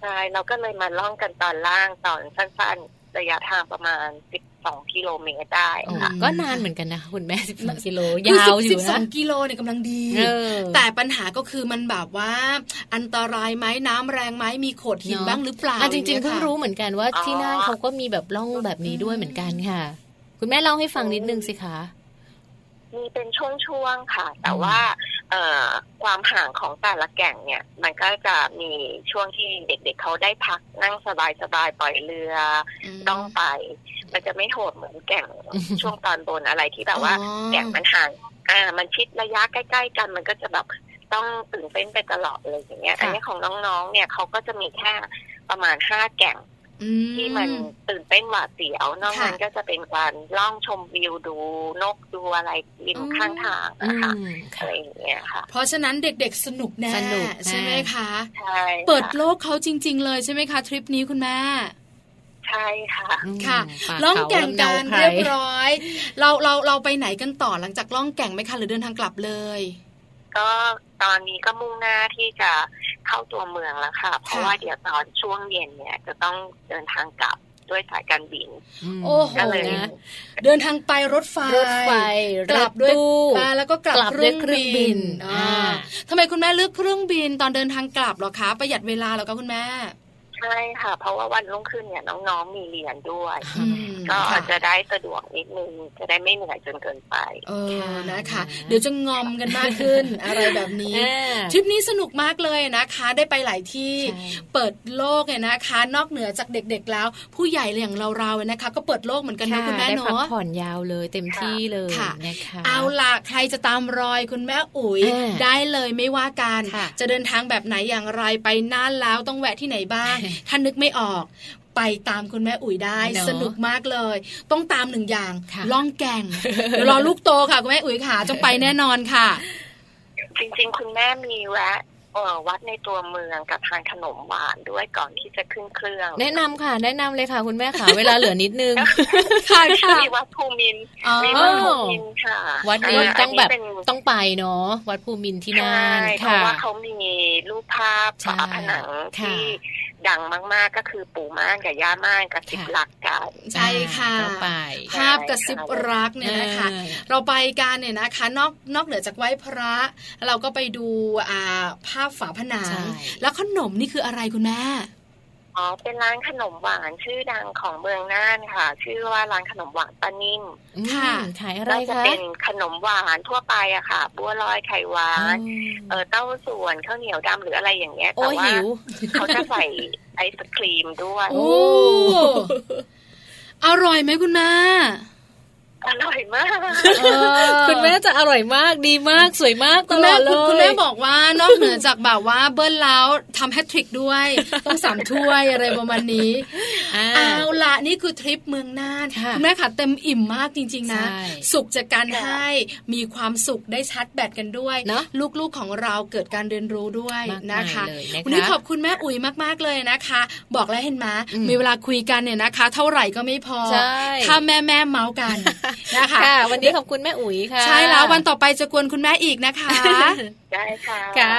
ใช่เราก็เลยมาล่องกันตอนล่างตอนสั้นๆ ระยะทางประมาณสิบ สองกิโลเมตรได้ค่ะก็นานเหมือนกันนะคุณแม่สิบสองกิโลยาวอยู่นะสิบสองกิโลเนี่ยกำลังดี แต่ปัญหาก็คือมันแบบว่า อันตรายไหมน้ำแรงไหมมีโขดหินบ้างหรือเปล่าจริงๆเพิ่งรู้เหมือนกันว่าที่นั่นเขาก็มีแบบล่องแบบนี้ด้วยเหมือนกันค่ะ คุณแม่เล่าให้ฟังนิดนึงสิคะมีเป็นช่วงๆค่ะ แต่ว่าเอ่อความห่างของแต่ละแก่งเนี่ย มันก็จะมีช่วงที่เด็กๆเเขาได้พักนั่งสบายๆปล่อยเรือต้องไป มันจะไม่โหดเหมือนแก่งช่วงตอนบนอะไรที่แบบว่า แก่งมันห่าง อ่า มันชิดระยะใกล้ ๆ กัน มันก็จะแบบต้องตื่นเต้นไปตลอดเลยอย่างเงี้ย อันนี้ของน้องๆ เนี่ยเขาก็จะมีแค่ประมาณห้าแก่งที่มันตื่นเต้นหวาดเสียวนอกนั้นก็จะเป็นการล่องชมวิวดูนกดูอะไรริมข้างทางนะคะอะไรอย่างเงี้ยค่ะ เพราะฉะนั้นเด็กๆสนุกแน่ใช่ไหมคะใช่เปิดโลกเขาจริง ๆ เลยใช่ไหมคะ ทริปนี้คุณแม่ ใช่ค่ะค่ะล่องแก่งกันเรียบร้อย เราเราเราไปไหนกันต่อหลังจากล่องแก่งไหมคะหรือเดินทางกลับเลย ก็ตอนนี้ก็มุ่งหน้าที่จะเข้าตัวเมืองแล้วค่ะ เพราะว่าเดี๋ยวตอนช่วงเย็นเนี่ยจะต้องเดินทางกลับด้วยสายการบิน โอ้โหนะเดินทางไปรถไฟรถไฟกลับด้วยแล้วก็กลับเครื่องบินทำไมคุณแม่เลือกเครื่องบินตอนเดินทางกลับหรอคะประหยัดเวลาหรอคะคุณแม่ ใช่ค่ะ เพราะว่าวันรุ่งขึ้นเนี่ยน้องๆมีเรียนด้วย ก็จะได้สะดวกนิดนึงจะได้ไม่เหนื่อยจนเกินไปเออนะคะ เดี๋ยวจะงอมกันมากขึ้น อะไรแบบนี้ทริปนี้สนุกมากเลยนะคะ ได้ไปหลายที่เปิดโลกเนี่ยนะคะ นอกเหนือจากเด็กๆแล้ว ผู้ใหญ่อย่างเราๆนะคะ ก็เปิดโลกเหมือนกันนะคุณแม่เนาะได้พักผ่อนยาวเลยเต็มที่เลยนะคะเอาล่ะใครจะตามรอยคุณแม่อุ๋ยได้เลยไม่ว่ากันจะเดินทางแบบไหนอย่างไรไปน่านแล้วต้องแวะที่ไหนบ้างถ้านึกไม่ออกไปตามคุณแม่อุ๋ยได้ สนุกมากเลย ต้องตามหนึ่งอย่างล่องแก่งเดี๋ยวรอลูกโตค่ะคุณแม่อุ๋ยค่ะจะไปแน่นอนค่ะ จริง ๆ คุณแม่มีแวะวัดในตัวเมืองกับทานขนมหวานด้วยก่อนที่จะขึ้นเครื่อง แนะนำค่ะ แนะนำเลยค่ะ คุณแม่ค่ะเวลาเหลือนิดนึงค่ะค่ะมีวัดภูมินมีวัดภูมินค่ะวัดนี้ต้องแบบต้องไปเนาะวัดภูมินที่นั่นค่ะเพราะว่าเขามีรูปภาพฝาผนังที่ ดังมาก ๆ ก็คือปู่ม่านกับย่าม่านกับสิบลักกันใช่ค่ะไปภาพกับสิบรักเนี่ยนะคะเราไปกันเนี่ยนะคะ นอกนอกเหนือจากไหว้พระ เราก็ไปดูอ่าภาพฝาผนังแล้วขนมนี่คืออะไรคุณแม่ อ๋อเป็นร้านขนมหวานชื่อดังของเมืองน่านค่ะ ชื่อว่าร้านขนมหวานป้านิ่มค่ะขายอะไรคะจะเป็นขนมหวานทั่วไปอะค่ะ บัวลอยไข่หวานเออเต้าส่วนข้าวเหนียวดำหรืออะไรอย่างเงี้ยแต่ว่าเขาจะใส่ไอศครีมด้วยโอ้อร่อยไหมคุณแม่ อร่อยมากคุณแม่จะอร่อยมากดีมากสวยมากตลอดเลยคุณแม่บอกว่านอกเหนือจากแบบว่าเบิ้ลแล้วทำแฮตทริกด้วยต้องสามถ้วยอะไรประมาณนี้เอาละนี่คือทริปเมืองน่านคุณแม่ค่ะเต็มอิ่มมากจริง ๆ นะ สุขจากการให้มีความสุขได้ชัดแบตกันด้วยลูกๆของเราเกิดการเรียนรู้ด้วยนะคะวันนี้ขอบคุณแม่อุ๋ยมากๆเลยนะคะ บอกแล้วเห็นไหมมีเวลาคุยกันเนี่ยนะคะ เท่าไหร่ก็ไม่พอถ้าแม่แม่เมาส์กันนะคะวันนี้ขอบคุณแม่อุ๋ยค่ะ ใช่แล้ววันต่อไปจะกวนคุณแม่อีกนะคะได้ค่ะค่ะ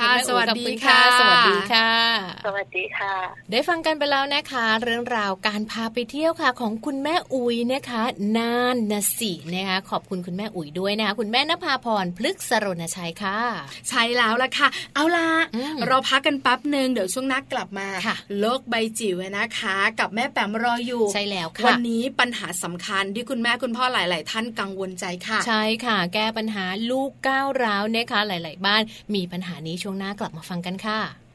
ค่ะสวัสดีค่ะ สวัสดีค่ะ สวัสดีค่ะ ได้ฟังกันไปแล้วนะคะ เรื่องราวการพาไปเที่ยวค่ะ ของคุณแม่อุ๋ยนะคะนานนสินะคะขอบคุณคุณแม่อุ๋ยด้วยนะคะคุณแม่นภาพรพฤกษรณชัยค่ะ ใช่แล้วล่ะค่ะ เอาล่ะเราพักกันปั๊บหนึ่งเดี๋ยวช่วงนักกลับมาโลกใบจิ๋วนะคะ กับแม่แปมรออยู่ใช่แล้วค่ะวันนี้ปัญหาสำคัญที่คุณแม่คุณคุณพ่อหลาย ๆ ท่านกังวลใจค่ะ ใช่ค่ะ แก้ปัญหาลูกก้าวร้าวนะคะหลาย ๆ บ้านมีปัญหานี้ช่วงหน้ากลับมาฟังกันค่ะ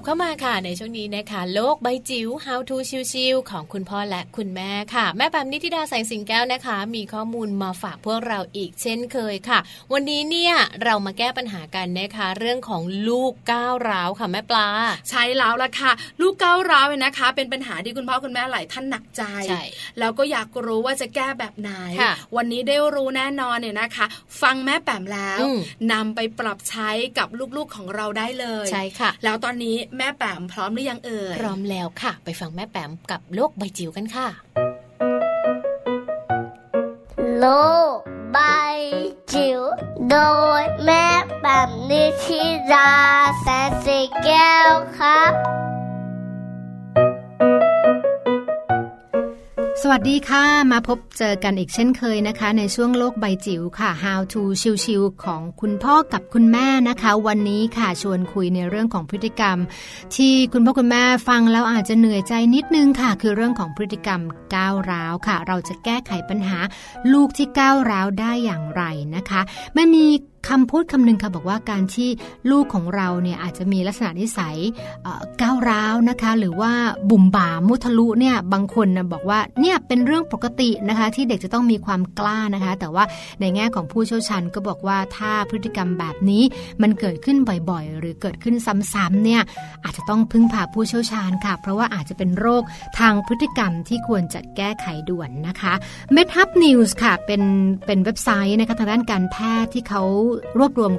ลับเข้ามา ในช่วงนี้นะคะ โลกใบจิ๋ว How to ชิวๆของคุณพ่อและคุณแม่ค่ะ แม่แปมนิติดาแสงสิงแก้วนะคะ มีข้อมูลมาฝากพวกเราอีกเช่นเคยค่ะ วันนี้เนี่ยเรามาแก้ปัญหากันนะคะ เรื่องของลูกก้าวร้าวค่ะแม่ปลา ใช่แล้วล่ะค่ะ ลูกก้าวร้าวเนี่ยนะคะ เป็นปัญหาที่คุณพ่อคุณแม่หลายท่านหนักใจใช่แล้วก็อยากรู้ว่าจะแก้แบบไหน วันนี้ได้รู้แน่นอนเนี่ยนะคะ ฟังแม่แปมแล้วนำไปปรับใช้กับลูกๆของเราได้เลยใช่ค่ะ แล้วตอนนี้แม่แปมพร้อมหรือยังเอ่ย พร้อมแล้วค่ะ ไปฟังแม่แปมกับโลกใบจิ๋วกันค่ะ โลกใบจิ๋วโดยแม่แบบนิชิราแสนสีแก้วครับ วัสดีค่ะ มาพบเจอกันอีกเช่นเคยนะคะ ในช่วงโลกใบจิ๋วค่ะ How to ชิวๆของคุณพ่อกับคุณแม่นะคะ วันนี้ค่ะชวนคุยในเรื่องของพฤติกรรม ที่คุณพ่อคุณแม่ฟังแล้วอาจจะเหนื่อยใจนิดนึงค่ะ คือเรื่องของพฤติกรรมก้าวร้าวค่ะ เราจะแก้ไขปัญหาลูกที่ก้าวร้าวได้อย่างไรนะคะไม่มีคำพูดคำหนึ่งค่ะบอกว่าการที่ลูกของเราเนี่ยอาจจะมีลักษณะนิสัยก้าวร้าวนะคะ หรือว่าบุ่มบ่ามุทะลุเนี่ยบางคนนะบอกว่าเนี่ยเป็นเรื่องปกตินะคะ ที่เด็กจะต้องมีความกล้านะคะ แต่ว่าในแง่ของผู้เชี่ยวชาญก็บอกว่าถ้าพฤติกรรมแบบนี้มันเกิดขึ้นบ่อยๆ หรือเกิดขึ้นซ้ำๆเนี่ยอาจจะต้องพึ่งพาผู้เชี่ยวชาญค่ะ เพราะว่าอาจจะเป็นโรคทางพฤติกรรมที่ควรจะแก้ไขด่วนนะคะ m e d h u b News ค่ะเป็นเป็นเว็บไซต์นะคะทางด้านการแพทย์ที่เขารวบรวม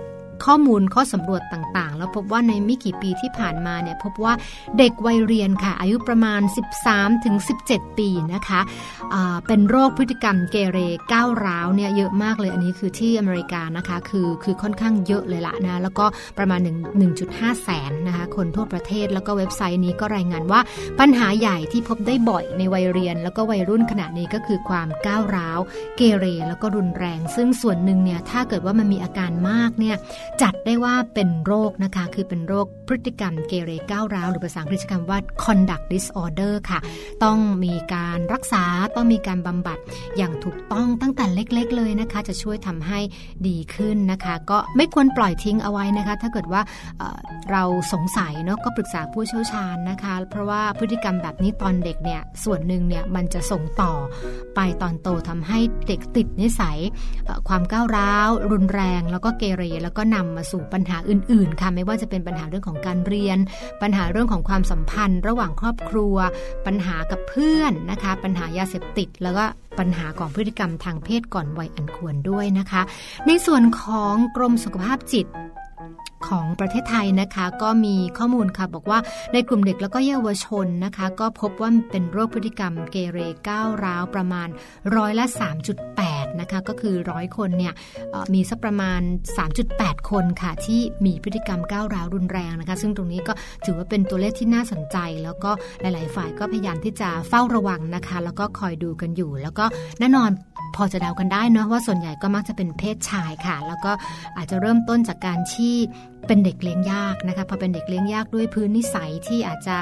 ข้อมูลข้อสำรวจต่างๆ แล้วพบว่าในไม่กี่ปีที่ผ่านมาเนี่ยพบว่าเด็กวัยเรียนค่ะ อายุประมาณ 13ถึง17 ปีนะคะเป็นโรคพฤติกรรมเกเรก้าวร้าวเนี่ยเยอะมากเลยอันนี้คือที่อเมริกานะคะคือคือค่อนข้างเยอะเลยละนะแล้วก็ประมาณ 1 1.5 แสนนะคะคนทั่วประเทศแล้วก็เว็บไซต์นี้ก็รายงานว่าปัญหาใหญ่ที่พบได้บ่อยในวัยเรียน แล้วก็วัยรุ่นขณะนี้ก็คือความก้าวร้าว เกเรแล้วก็รุนแรง ซึ่งส่วนหนึ่งเนี่ยถ้าเกิดว่ามันมีอาการมากเนี่ยจัดได้ว่าเป็นโรคนะคะ คือเป็นโรคพฤติกรรมเกเรก้าวร้าว หรือภาษาอังกฤษคำว่า conduct disorder ค่ะ ต้องมีการรักษาต้องมีการบำบัดอย่างถูกต้องตั้งแต่เล็กๆ เลยนะคะ จะช่วยทำให้ดีขึ้นนะคะ ก็ไม่ควรปล่อยทิ้งเอาไว้นะคะ ถ้าเกิดว่าเเราสงสัยเนาะก็ปรึกษาผู้เชี่ยวชาญนะคะ เพราะว่าพฤติกรรมแบบนี้ตอนเด็กเนี่ยส่วนหนึ่งเนี่ยมันจะส่งต่อไปตอนโตทำให้เด็กติดนิสัยความก้าวร้าว รุนแรง แล้วก็เกเรแล้วก็นำมาสู่ปัญหาอื่นๆค่ะไม่ว่าจะเป็นปัญหาเรื่องของการเรียน ปัญหาเรื่องของความสัมพันธ์ ระหว่างครอบครัว ปัญหากับเพื่อนนะคะ ปัญหายาเสพติด แล้วก็ปัญหาของพฤติกรรมทางเพศก่อนวัยอันควรด้วยนะคะ ในส่วนของกรมสุขภาพจิต ของประเทศไทยนะคะ ก็มีข้อมูลค่ะบอกว่าในกลุ่มเด็กแล้วก็เยาวชนนะคะ ก็พบว่าเป็นโรคพฤติกรรมเกเรก้าวร้าวประมาณร้อยละ 3.8 นะคะ ก็คือร้อยคนเนี่ยมีสักประมาณ 3.8 คนค่ะ ที่มีพฤติกรรมก้าวร้าวรุนแรงนะคะ ซึ่งตรงนี้ก็ถือว่าเป็นตัวเลขที่น่าสนใจ แล้วก็หลาย ๆ ฝ่ายก็พยายามที่จะเฝ้าระวังนะคะ แล้วก็คอยดูกันอยู่ แล้วก็แน่นอนพอจะเดากันได้เนาะว่าส่วนใหญ่ก็มักจะเป็นเพศชายค่ะ แล้วก็อาจจะเริ่มต้นจากการที่ เป็นเด็กเลี้ยงยากนะคะพอเป็นเด็กเลี้ยงยากด้วยพื้นนิสัยที่อาจจะ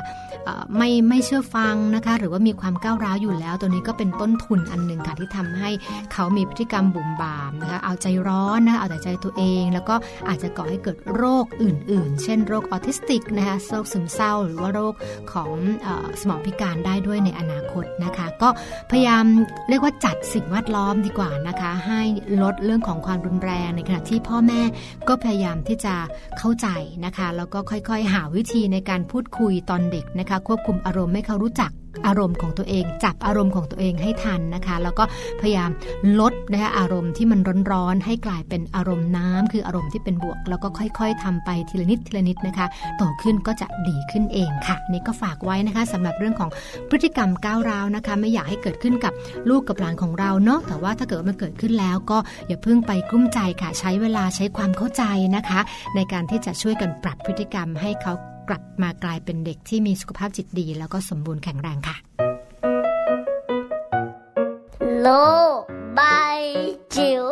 ไม่ไม่เชื่อฟังนะคะหรือว่ามีความก้าวร้าวอยู่แล้ว ตัวนี้ก็เป็นต้นทุนอันหนึ่งค่ะที่ทำให้เขามีพฤติกรรมบุ่มบามนะคะเอาใจร้อนนะเอาแต่ใจตัวเอง แล้วก็อาจจะก่อให้เกิดโรคอื่น ๆ เช่นโรคออทิสติกนะคะโรคซึมเศร้า หรือว่าโรคของอสมองพิการได้ด้วยในอนาคตนะคะ ก็พยายามเรียกว่าจัดสิ่งแวดล้อมดีกว่านะคะ ให้ลดเรื่องของความรุนแรงในขณะที่พ่อแม่ก็พยายามที่จะเข้าใจนะคะ แล้วก็ค่อยๆ หาวิธีในการพูดคุยตอนเด็กนะคะ ควบคุมอารมณ์ให้เขารู้จักอารมณ์ของตัวเอง จับอารมณ์ของตัวเองให้ทันนะคะ แล้วก็พยายามลดนะคะอารมณ์ที่มันร้อนๆให้กลายเป็นอารมณ์น้ำคืออารมณ์ที่เป็นบวก แล้วก็ค่อย ๆทำไปทีละนิดทีละนิดนะคะโตขึ้นก็จะดีขึ้นเองค่ะ นี่ก็ฝากไว้นะคะสำหรับเรื่องของพฤติกรรมก้าวร้าวนะคะ ไม่อยากให้เกิดขึ้นกับลูกกับหลานของเราเนาะแต่ว่าถ้าเกิดมันเกิดขึ้นแล้ว ก็อย่าเพิ่งไปกลุ้มใจค่ะ ใช้เวลาใช้ความเข้าใจนะคะ ในการที่จะช่วยกันปรับพฤติกรรมให้เขา กลับมากลายเป็นเด็กที่มีสุขภาพจิตดี แล้วก็สมบูรณ์แข็งแรงค่ะ โลบายจิ๋ว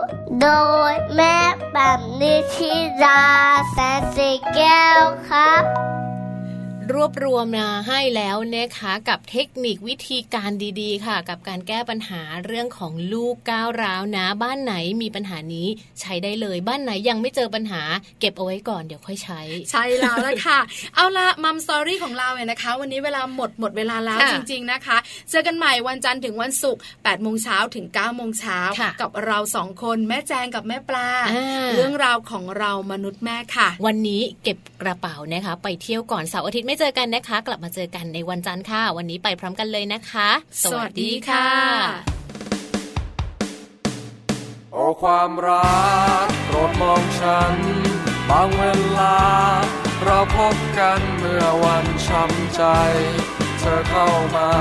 โดยแม่แบบนิชิราแสนสีแก้วครับ รวบรวมมาให้แล้วนะคะกับเทคนิควิธีการดีๆ ค่ะ กับการแก้ปัญหาเรื่องของลูกก้าวร้าวนะ บ้านไหนมีปัญหานี้ใช้ได้เลย บ้านไหนยังไม่เจอปัญหา เก็บเอาไว้ก่อนเดี๋ยวค่อยใช้ ใช่แล้วละค่ะ เอาละมัมสตอรี่ของเราเนี่ยนะคะ วันนี้เวลาหมดหมดเวลาแล้วจริง ๆนะคะ เจอกันใหม่วันจันทร์ถึงวันศุกร์8โมงเช้าถึง9โมงเช้ากับเราสองคนแม่แจงกับแม่ปลา เรื่องราวของเรามนุษย์แม่ค่ะ วันนี้เก็บกระเป๋านะคะ ไปเที่ยวก่อนเสาร์อาทิตย์ไม่เจอกันนะคะ กลับมาเจอกันในวันจันทร์ค่ะ วันนี้ไปพร้อมกันเลยนะคะ สวัสดีค่ะ โอ้ความรักโปรดมองฉัน บางเวลา เราพบกันเมื่อวันช้ำใจ เธอเข้ามา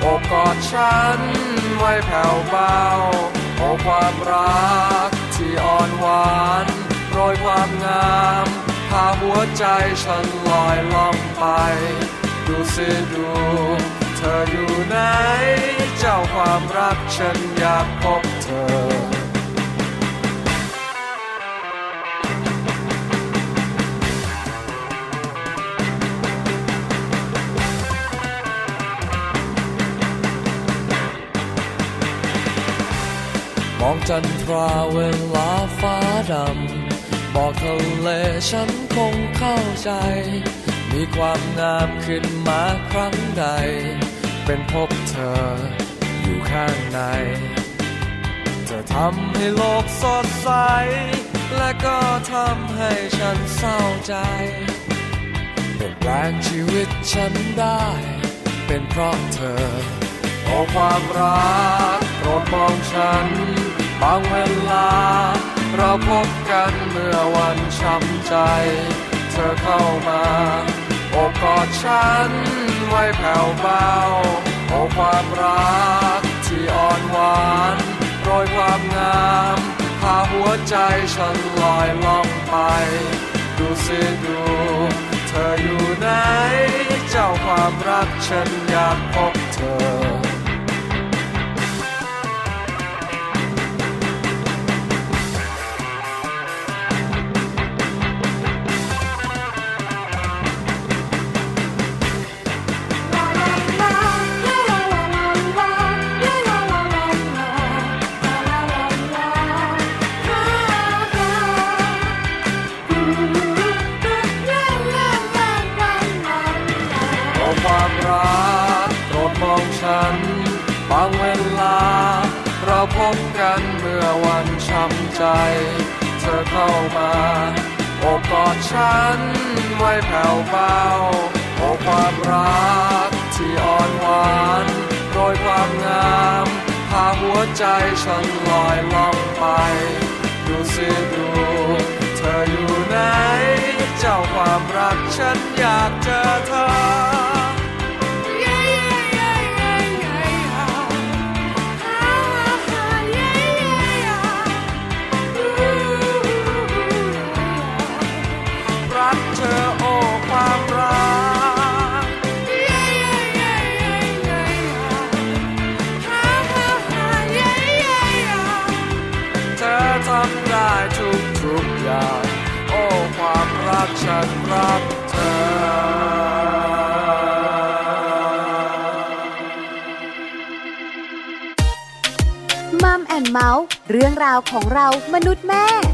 โอบกอดฉันไว้แผ่วเบาโอ้ความรักที่อ่อนหวานโรยความงาม พาหัวใจฉันลอยล่องไป ดูสิดู เธออยู่ไหน เจ้าความรักฉันอยากพบเธอองจันทราเวลาฟ้าดำ บอกทะเลฉันคงเข้าใจ มีความงามขึ้นมาครั้งใด เป็นพบเธออยู่ข้างในเธอทำให้โลกสดใส และก็ทำให้ฉันเศร้าใจ เป็นแปลงชีวิตฉันได้ เป็นเพราะเธอโอ้ความรักโปรดมองฉัน บางเวลา เราพบกันเมื่อวันช้ำใจ เธอเข้ามาโอบกอดฉันไว้แผ่วเบาโอความรักที่อ่อนหวานโรยความงามพาหัวใจฉันลอยล่องไป ดูสิดู เธออยู่ไหน เจ้าความรักฉันอยากพบเธอ วันช้ำใจ เธอเข้ามาโอบกอดฉันไว้แผ่วเบาโอ้ความรักที่อ่อนหวานโดยความงามพาหัวใจฉันลอยล่องไป ดูสิดู เธออยู่ไหน เจ้าความรักฉันอยากเจอเธอ ฉันรักเธอมัมแอนเมาส์เรื่องราวของเรามนุษย์แม่